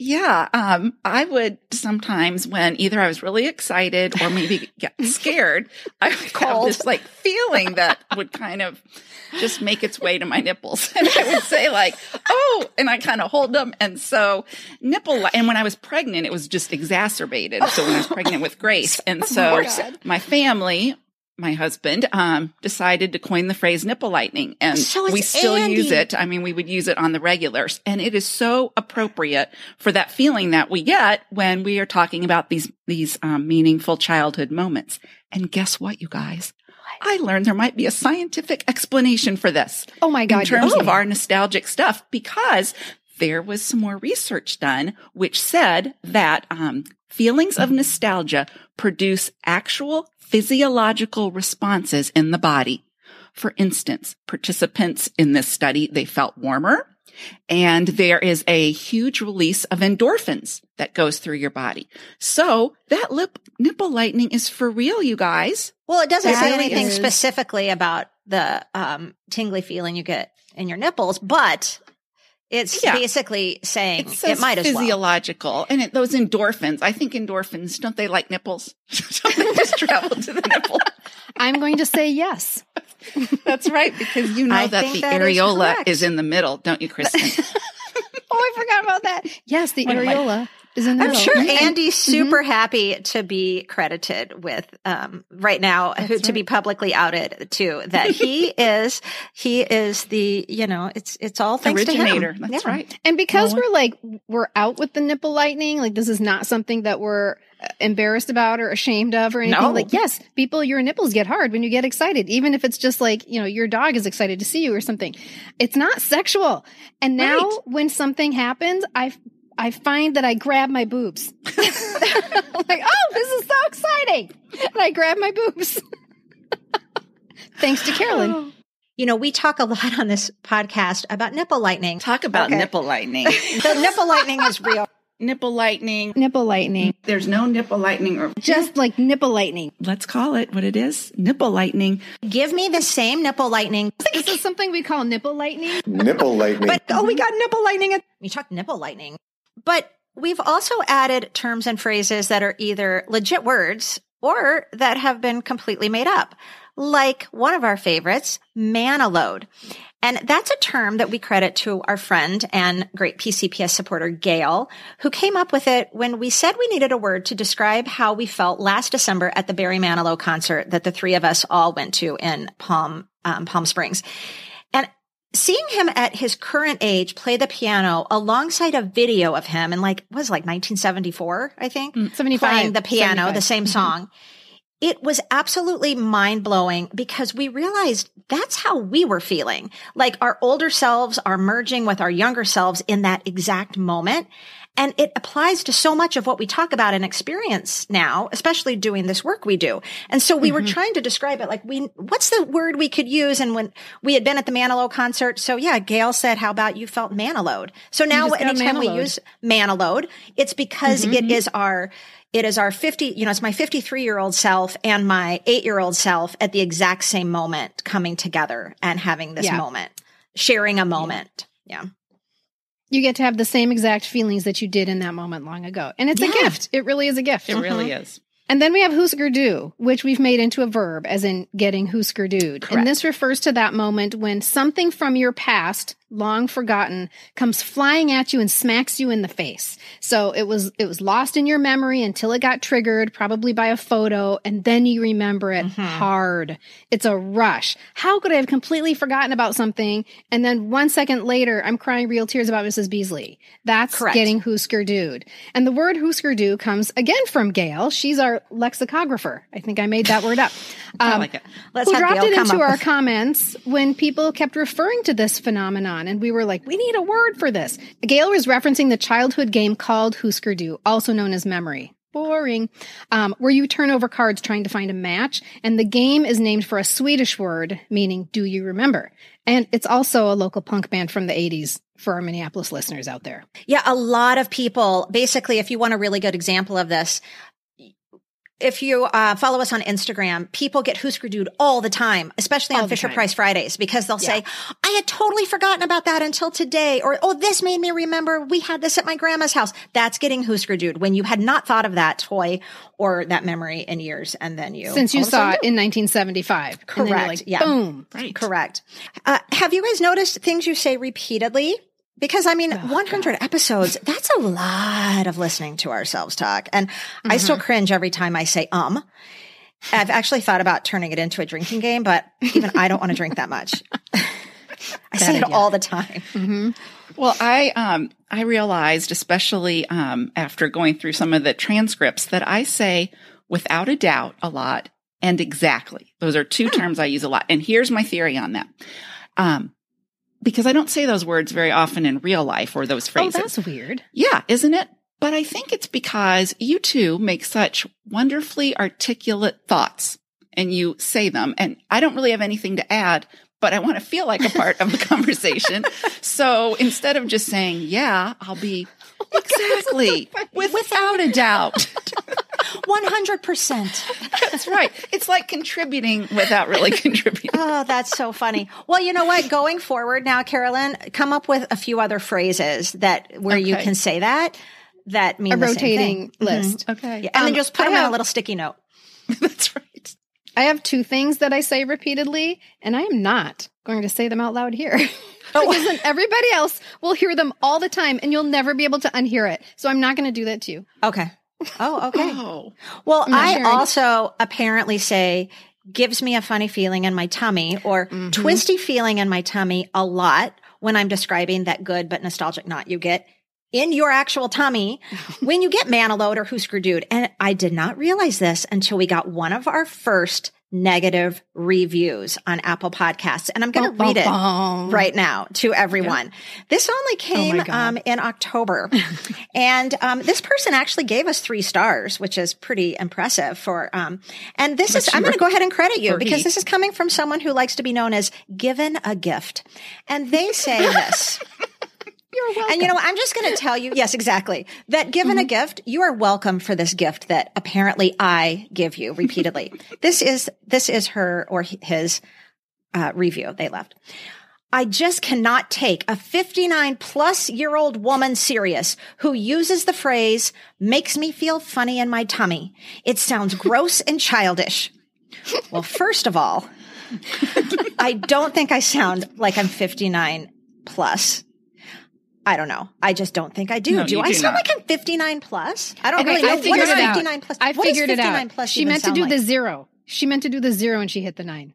Yeah, um, I would sometimes when either I was really excited or maybe get scared, I would have Cold. this like feeling that would kind of just make its way to my nipples. And I would say like, oh, and I kind of hold them. And so nipple, and when I was pregnant, it was just exacerbated. So when I was pregnant with Grace, and so my family, my husband, um, decided to coin the phrase nipple lightning and So we still use it. I mean, we would use it on the regulars and it is so appropriate for that feeling that we get when we are talking about these, these, um, meaningful childhood moments. And guess what, you guys? I learned there might be a scientific explanation for this Oh my God. in terms you're of our nostalgic stuff because there was some more research done which said that um, feelings of nostalgia produce actual physiological responses in the body. For instance, participants in this study, they felt warmer and there is a huge release of endorphins that goes through your body. So that lip nipple lightning is for real, you guys. Well, it doesn't It say anything is. specifically about the um, tingly feeling you get in your nipples, but it's Yeah. basically saying It it, might as well. physiological, and it, those endorphins. I think endorphins don't they like nipples? don't they just travel to the nipple? I'm going to say yes. That's right, because you oh, know I that the that is areola correct. is in the middle, don't you, Kristen? Oh, I forgot about that. Yes, the One areola is in the I'm sure Mhm. Andy's super happy to be credited with um, right now who, to be publicly outed too that he is he is the you know it's it's all thanks Originator. to him. That's Yeah. right. And because Well, we're like we're out with the nipple lightning, like this is not something that we're uh, embarrassed about or ashamed of or anything. No. Like yes, people your nipples get hard when you get excited, even if it's just like, you know, your dog is excited to see you or something. It's not sexual. And now Right. when something happens, I I find that I grab my boobs. Like, "Oh, this is so exciting." And I grab my boobs. Thanks to Carolyn. You know, we talk a lot on this podcast about nipple lightning. Talk about Okay. nipple lightning. The nipple lightning is real. nipple lightning. Nipple lightning. There's no nipple lightning, or Just like nipple lightning. let's call it what it is: nipple lightning. Give me the same nipple lightning. This is something we call nipple lightning. Nipple lightning. But oh, we mm-hmm. got nipple lightning. We talked nipple lightning. But we've also added terms and phrases that are either legit words or that have been completely made up. Like one of our favorites, manaload. And that's a term that we credit to our friend and great PCPS supporter, Gail, who came up with it when we said we needed a word to describe how we felt last December at the Barry Manilow concert that the three of us all went to in Palm, um, Palm Springs. Seeing him at his current age play the piano alongside a video of him in like was like 1974 i think mm, 75. playing the piano 75. the same mm-hmm. song it was absolutely mind blowing because we realized that's how we were feeling. Like our older selves are merging with our younger selves in that exact moment. And it applies to so much of what we talk about and experience now, especially doing this work we do. And so we were trying to describe it like we, what's the word we could use? And when we had been at the Manilow concert, so yeah, Gail said, how about you felt manalowed? So now anytime we use manalowed, it's because it is our, it is our 50, you know, it's my 53 year old self and my eight year old self at the exact same moment coming together and having this Yeah. moment, sharing a moment. Yeah. You get to have the same exact feelings that you did in that moment long ago. And it's a gift. It really is a gift. It really uh-huh. is. And then we have Husker Du, which we've made into a verb, as in getting Husker dude. Correct. And this refers to that moment when something from your past, long forgotten, comes flying at you and smacks you in the face. So it was it was lost in your memory until it got triggered, probably by a photo, and then you remember it Mm-hmm. hard. It's a rush. How could I have completely forgotten about something and then one second later I'm crying real tears about Mrs. Beasley? That's Correct. getting dude. And the word Husker Du comes again from Gail. She's our lexicographer. I think I made that word up. I Um, like it. Let's who have dropped Gail it into our with- comments when people kept referring to this phenomenon, and we were like, "We need a word for this." Gail was referencing the childhood game called Husker Du, also known as Memory. Boring. Um, where you turn over cards trying to find a match, and the game is named for a Swedish word meaning "Do you remember?" And it's also a local punk band from the '80s for our Minneapolis listeners out there. Yeah, a lot of people, basically, if you want a really good example of this, if you uh, follow us on Instagram, people get Husker Dude all the time, especially All on Fisher time. Price Fridays, because they'll say, I had totally forgotten about that until today. Or, oh, this made me remember we had this at my grandma's house. That's getting Husker Dude when you had not thought of that toy or that memory in years. And then you. Since you all of a saw it in 1975. And then you're Correct. like, Yeah. Boom. Right. Correct. Uh, have you guys noticed things you say repeatedly? Because I mean, 100 episodes, that's a lot of listening to ourselves talk. And I still cringe every time I say, um. I've actually thought about turning it into a drinking game, but even I don't want to drink that much. I say it all the time. Well, I um I realized, especially um after going through some of the transcripts, that I say without a doubt a lot and exactly. Those are two terms I use a lot. And here's my theory on that. Um because I don't say those words very often in real life or those phrases. Oh, phrases. that's weird. Yeah, isn't it? But I think it's because you two make such wonderfully articulate thoughts and you say them. And I don't really have anything to add, but I want to feel like a part of the conversation. So instead of just saying, yeah, I'll be oh exactly without a doubt. 100%. That's right. It's like contributing without really contributing. Oh, that's so funny. Well, you know what? Going forward now, Carolyn, come up with a few other phrases that where you can say that that mean A the same rotating thing. list. Okay. Yeah, and then Um, just put I them on a little sticky note. That's right. I have two things that I say repeatedly, and I am not going to say them out loud here. Oh. because then everybody else will hear them all the time and you'll never be able to unhear it. So I'm not going to do that to you. Okay. Oh, okay. Oh, Well, I sharing. also apparently say gives me a funny feeling in my tummy or Mm-hmm. twisty feeling in my tummy a lot when I'm describing that good but nostalgic knot you get in your actual tummy when you get Manaload or Husker Dude. And I did not realize this until we got one of our first negative reviews on Apple Podcasts. And I'm going to read it bum, right now to everyone. This only came God. um, in October. and um, this person actually gave us three stars, which is pretty impressive for um, and this is I'm going to go ahead and credit you because this is coming from someone who likes to be known as given a gift. And they say this. You're welcome. And you know, what? I'm just going to tell you, yes, exactly. That given a gift, you are welcome for this gift that apparently I give you repeatedly. this is this is her or his uh, review they left. I just cannot take a 59 plus year old woman serious who uses the phrase makes me feel funny in my tummy. It sounds gross and childish. Well, first of all, I don't think I sound like I'm 59 plus. I don't know. I just don't think I do. No, do I do sound not. like I'm 59 plus? I don't Okay, really know. I What figured is it out. 59 plus? I What does figured it 59 out. plus She meant to do like? the zero. She meant to do the zero and she hit the nine.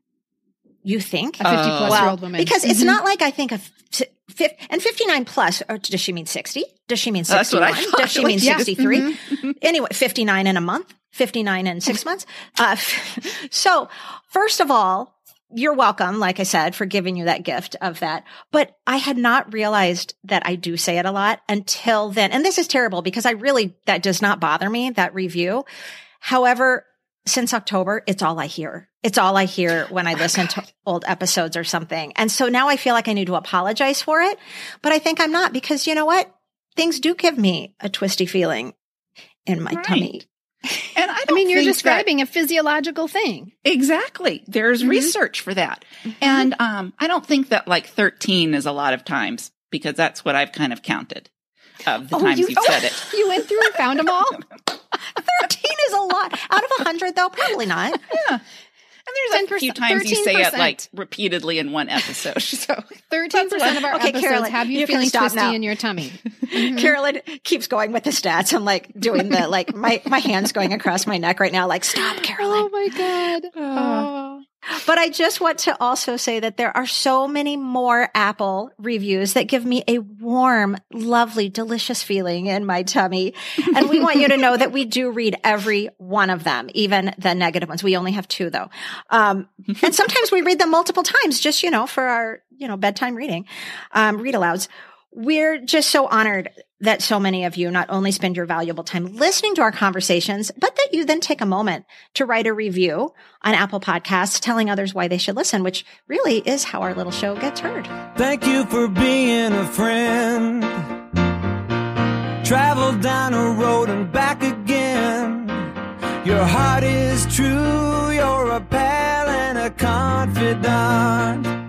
You think? A 50 Oh. plus year old woman. Because it's Mhm. not like I think of f- and 59 plus, or does she mean 60? Does she mean 61? That's what I thought. Does she mean Yeah. 63? Mm-hmm. Anyway, 59 in a month, 59 in six months. Uh, so first of all, you're welcome, like I said, for giving you that gift of that. But I had not realized that I do say it a lot until then. And this is terrible because I really, that does not bother me, that review. However, since October, it's all I hear. It's all I hear oh when I listen to old episodes or something. And so now I feel like I need to apologize for it, but I think I'm not because you know what? Things do give me a twisty feeling in my Right. tummy. And I, I mean, you're think that- describing a physiological thing. Exactly. There's Mm-hmm. research for that. And um, I don't think that like 13 is a lot of times because that's what I've kind of counted of the Oh, times you- have said it. You went through and found them all? 13 is a lot. Out of 100 though, probably not. Yeah. And there's a few 10%, times you say it like repeatedly in one episode. So 13% of our Okay, episodes Carolyn, have you, you feeling twisty now. in your tummy. Mm-hmm. Carolyn keeps going with the stats. I'm like doing the, like my, my hands going across my neck right now. Like, stop, Carolyn. Oh my God. Oh. But I just want to also say that there are so many more Apple reviews that give me a warm, lovely, delicious feeling in my tummy. And we want you to know that we do read every one of them, even the negative ones. We only have two though. Um, and sometimes we read them multiple times just, you know, for our, you know, bedtime reading, um, read alouds. We're just so honored that so many of you not only spend your valuable time listening to our conversations, but that you then take a moment to write a review on Apple Podcasts telling others why they should listen, which really is how our little show gets heard. Thank you for being a friend. Travel down a road and back again. Your heart is true, you're a pal and a confidant.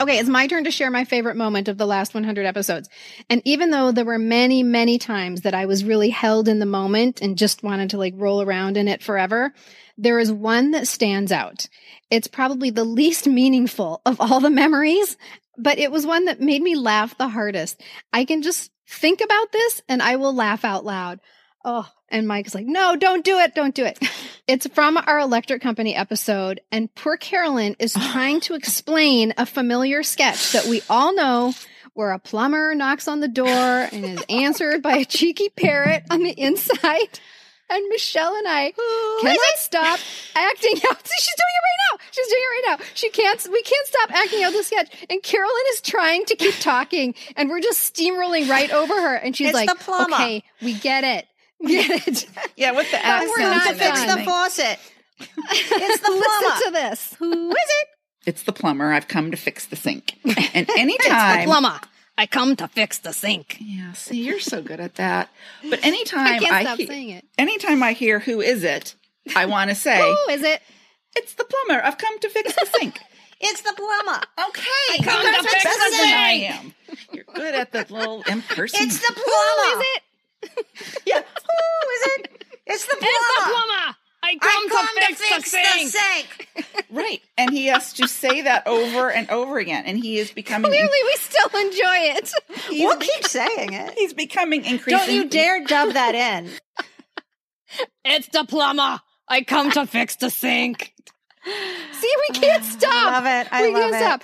Okay, it's my turn to share my favorite moment of the last 100 episodes. And even though there were many, many times that I was really held in the moment and just wanted to like roll around in it forever, there is one that stands out. It's probably the least meaningful of all the memories, but it was one that made me laugh the hardest. I can just think about this and I will laugh out loud. Oh, and Mike's like, no, don't do it. Don't do it. It's from our electric company episode. And poor Carolyn is trying to explain a familiar sketch that we all know where a plumber knocks on the door and is answered by a cheeky parrot on the inside. And Michelle and I cannot stop acting out. See, she's doing it right now. She's doing it right now. She can't, we can't stop acting out the sketch. And Carolyn is trying to keep talking and we're just steamrolling right over her. And she's It's like, okay, we get it. We Get it. Yeah, with the we're accent. not to fix the faucet. It's the Listen plumber. to this. Who is it? It's the plumber. I've come to fix the sink. And It's anytime. the plumber. I come to fix the sink. Yeah, see, you're so good at that. But I anytime can't I, stop he- saying it. anytime I hear who is it, I want to say Who is it? it's the plumber. I've come to fix the sink. It's the plumber. Okay, come you're to better fix the than I am. You're good at the little impersonation. It's the plumber. is it? Yeah. Who is it? It's the plumber. It's the plumber. I come, I come to, fix the sink. sink. right, and he has to say that over and over again, and he is becoming Clearly, we still enjoy it. We'll keep saying it. he's becoming increasingly. Don't you dare dub that in. It's the plumber. I come to fix the sink. See, we can't stop. love it. I we love can't it. stop.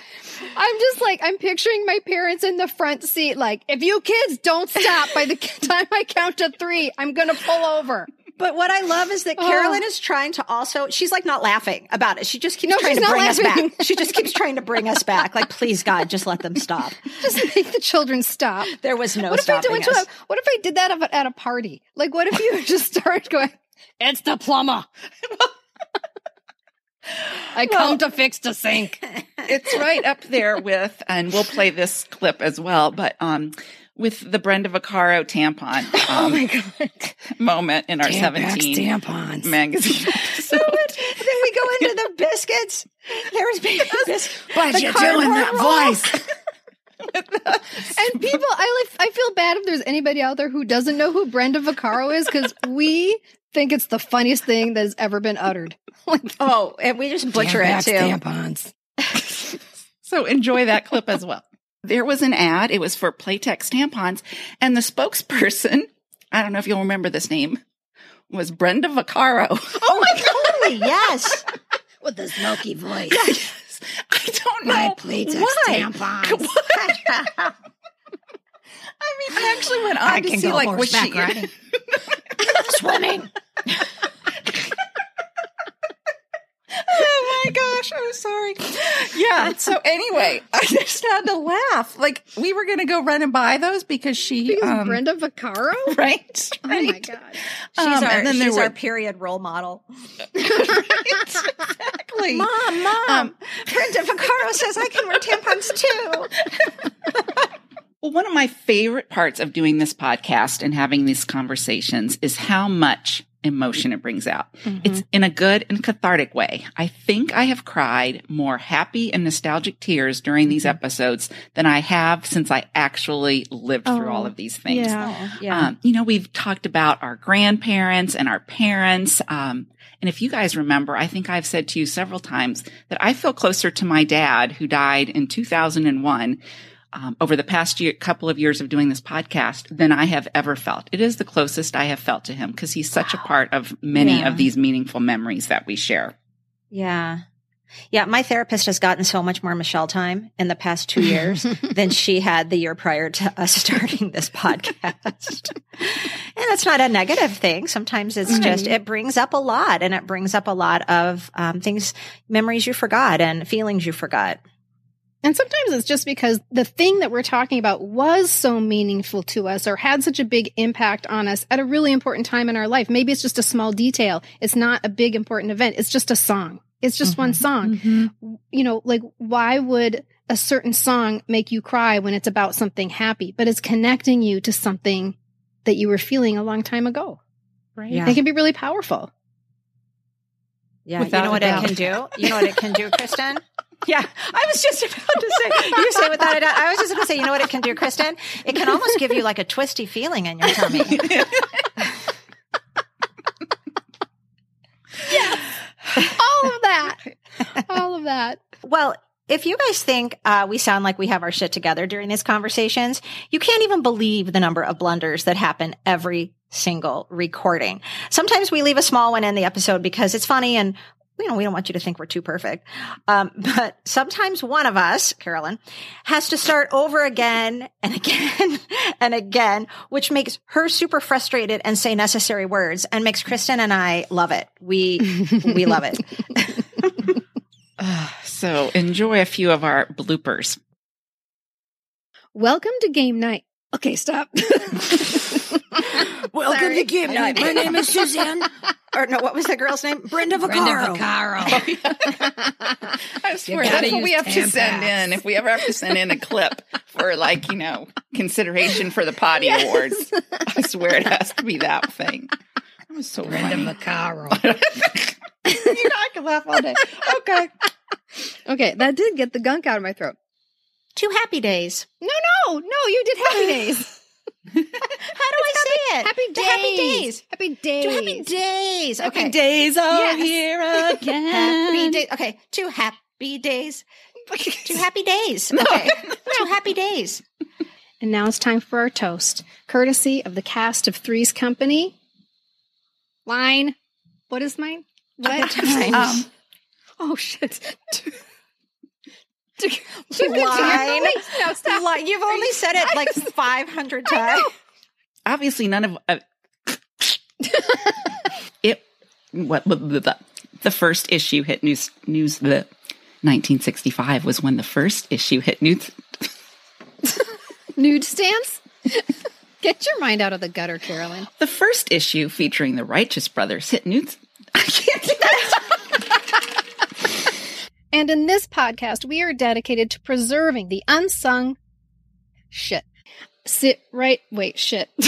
I'm just like, I'm picturing my parents in the front seat, like, if you kids don't stop by the time I count to three, I'm going to pull over. But what I love is that Carolyn is trying to also, she's like not laughing about it. She just keeps No, trying to bring us back. She just keeps trying to bring us back. Like, please, God, just let them stop. Just make the children stop. There was no what if I stopping did, us. what if I did that at a- at a party? Like, what if you just started going, it's the plumber. I come to fix the sink. it's right up there with, and we'll play this clip as well, but um, with the Brenda Vaccaro tampon um, Oh my God. moment in our Tampax 17 tampons. magazine episode. then we go into the biscuits. There's baby biscuits. Why'd The you doing that voice? And people, I like, I feel bad if there's anybody out there who doesn't know who Brenda Vaccaro is because we think it's the funniest thing that has ever been uttered. Like, Oh, and we just butcher it too. tampons. So enjoy that clip as well. There was an ad. It was for Playtex tampons, and the spokesperson, I don't know if you'll remember this name, was Brenda Vaccaro. Oh my totally, yes. With the smoky voice. Yes. I don't know My Playtex why. tampons. I mean, I actually went on to see like what she. Swimming. oh my gosh, I'm sorry. Yeah. So anyway, I just had to laugh. Like we were gonna go run and buy those because she, Because um, Brenda Vaccaro? right, Oh right. my God. She's Um, our, and then there she's were- our period role model. exactly. Mom, mom, Brenda Vaccaro says I can wear tampons too. Well, one of my favorite parts of doing this podcast and having these conversations is how much emotion it brings out. It's in a good and cathartic way. I think I have cried more happy and nostalgic tears during these episodes than I have since I actually lived through all of these things. Yeah. Um, you know, we've talked about our grandparents and our parents. Um, and if you guys remember, I think I've said to you several times that I feel closer to my dad who died in 2001 um, over the past year, couple of years of doing this podcast than I have ever felt. It is the closest I have felt to him because he's such a part of many Yeah. of these meaningful memories that we share. Yeah. Yeah, my therapist has gotten so much more Michelle time in the past two years than she had the year prior to us starting this podcast. and that's not a negative thing. Sometimes it's just, it brings up a lot and it brings up a lot of um, things, memories you forgot and feelings you forgot. And sometimes it's just because the thing that we're talking about was so meaningful to us or had such a big impact on us at a really important time in our life. Maybe it's just a small detail. It's not a big important event. It's just a song. It's just one mm-hmm. song. Mm-hmm. You know, like why would a certain song make you cry when it's about something happy, but it's connecting you to something that you were feeling a long time ago? right? Yeah. They can be really powerful. Yeah, Without you know what doubt. it can do? You know what it can do, Kristen? Yeah, I was just about to say, you say without a doubt. I was just going to say, you know what it can do, Kristen? It can almost give you like a twisty feeling in your tummy. Yeah. All of that. All of that. Well, if you guys think uh, we sound like we have our shit together during these conversations, you can't even believe the number of blunders that happen every single recording. Sometimes we leave a small one in the episode because it's funny and you know, we don't want you to think we're too perfect. Um, but sometimes one of us, Carolyn, has to start over again and again and again, which makes her super frustrated and say necessary words and makes Kristen and I love it. We, we love it. So enjoy a few of our bloopers. Welcome to game night. Okay, stop. Welcome Sorry. to game night. My name is Suzanne. or no, what was the girl's name? Brenda Vaccaro. I swear that's what we use have to send Tampax. in if we ever have to send in a clip for like, you know, consideration for the potty awards. I swear it has to be that thing. That was so Brenda funny. Vaccaro. you know, I can laugh all day. Okay. okay, that did get the gunk out of my throat. To happy days. No, no, no, you did happy days. How do I say it? Happy days. happy days. Happy days. To happy days. Okay. Happy days are Yes. here again. Happy days. Okay. To happy days. To happy days. Okay. To happy days. And now it's time for our toast, courtesy of the cast of Three's Company. Line. What is mine? What? Um, oh shit. Line. No, stop. You've only said it like 500 times. Obviously none of uh, it what the, the, the first issue hit news news the 1965 was when the first issue hit news Nude stance? Get your mind out of the gutter, Carolyn. the first issue featuring the righteous brothers hit news I can't do that. And in this podcast, we are dedicated to preserving the unsung shit. Sit right. Wait, shit. Ooh,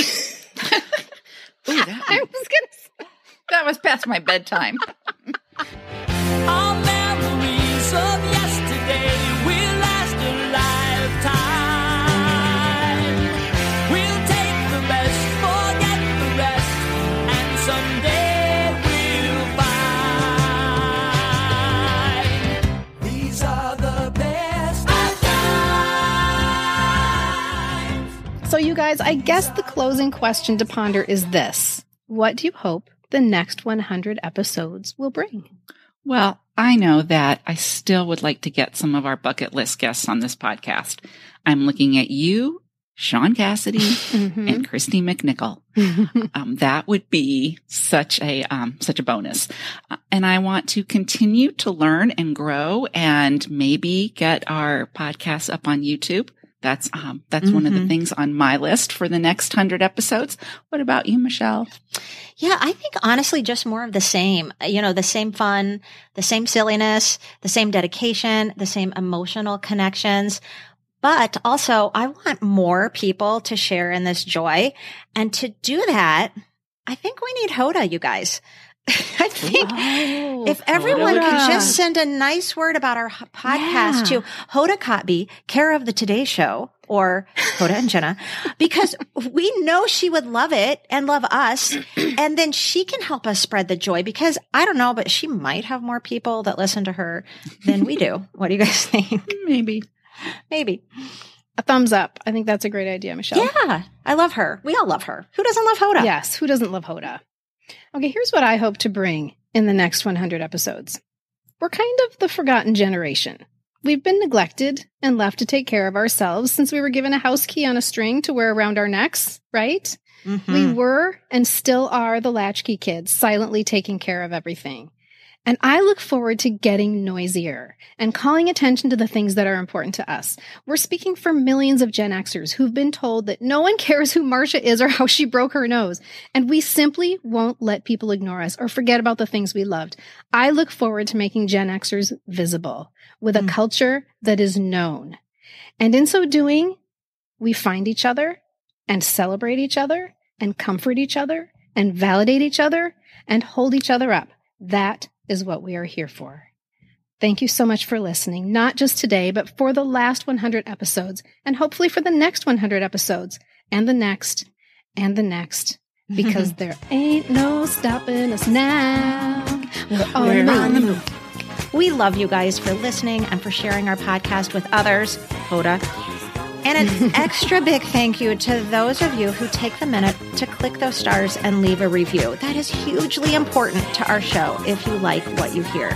that, I was gonna. that was past my bedtime So, you guys, I guess the closing question to ponder is this: What do you hope the next 100 episodes will bring? well i know that i still would like to get some of our bucket list guests on this podcast i'm looking at you shaun cassidy Mhm. and kristy mcnichol um, that would be such a um, such a bonus. Uh, and I want to continue to learn and grow, and maybe get our podcast up on YouTube. That's um, that's one of the Mhm. things on my list for the next hundred episodes. What about you, Michelle? Yeah, I think honestly, just more of the same. You know, the same fun, the same silliness, the same dedication, the same emotional connections. But also, I want more people to share in this joy. And to do that, I think we need Hoda, you guys. I think Oh, if everyone Hoda. could just send a nice word about our podcast Yeah. to Hoda Kotb, care of the Today Show, or Hoda and Jenna, because we know she would love it and love us. And then she can help us spread the joy because I don't know, but she might have more people that listen to her than we do. What do you guys think? Maybe. Maybe. a thumbs up. I think that's a great idea, Michelle. Yeah. I love her. We all love her. Who doesn't love Hoda? Yes, who doesn't love Hoda? Okay, here's what I hope to bring in the next 100 episodes. We're kind of the forgotten generation. We've been neglected and left to take care of ourselves since we were given a house key on a string to wear around our necks, right? Mhm. We were and still are the latchkey kids, silently taking care of everything. And I look forward to getting noisier and calling attention to the things that are important to us. We're speaking for millions of Gen Xers who've been told that no one cares who Marcia is or how she broke her nose. And we simply won't let people ignore us or forget about the things we loved. I look forward to making Gen Xers visible with a Mm. culture that is known. And in so doing, we find each other and celebrate each other and comfort each other and validate each other and hold each other up. That is what we are here for. Thank you so much for listening, not just today, but for the last 100 episodes, and hopefully for the next 100 episodes, and the next, and the next, because there ain't no stopping us now. We're on, We're the on the move. move. We love you guys for listening and for sharing our podcast with others. Hoda. And an extra big thank you to those of you who take the minute to click those stars and leave a review. That is hugely important to our show if you like what you hear.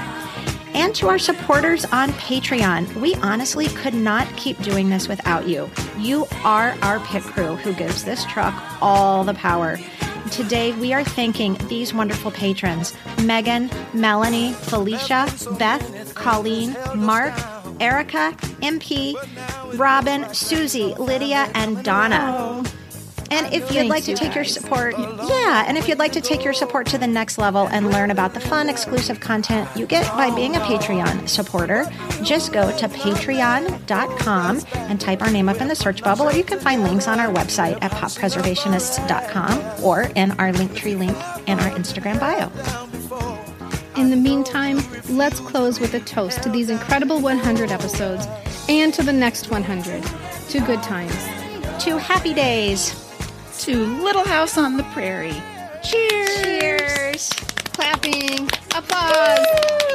And to our supporters on Patreon, we honestly could not keep doing this without you. You are our pit crew who gives this truck all the power. Today, we are thanking these wonderful patrons Megan, Melanie, Felicia, Beth, Colleen, Mark, Erica, MP, Robin, Susie, Lydia, and Donna. And if you'd Thanks, like to take your support, yeah, and if you'd like to take your support to the next level and learn about the fun, exclusive content you get by being a Patreon supporter, just go to patreon.com and type our name up in the search bubble, or you can find links on our website at poppreservationists.com or in our Linktree link in our Instagram bio. In the meantime, let's close with a toast to these incredible 100 episodes and to the next 100. To good times. To happy days. To Little House on the Prairie. Cheers! Cheers. Clapping. Applause.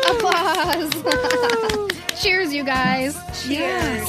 Applause. Cheers, you guys. Cheers.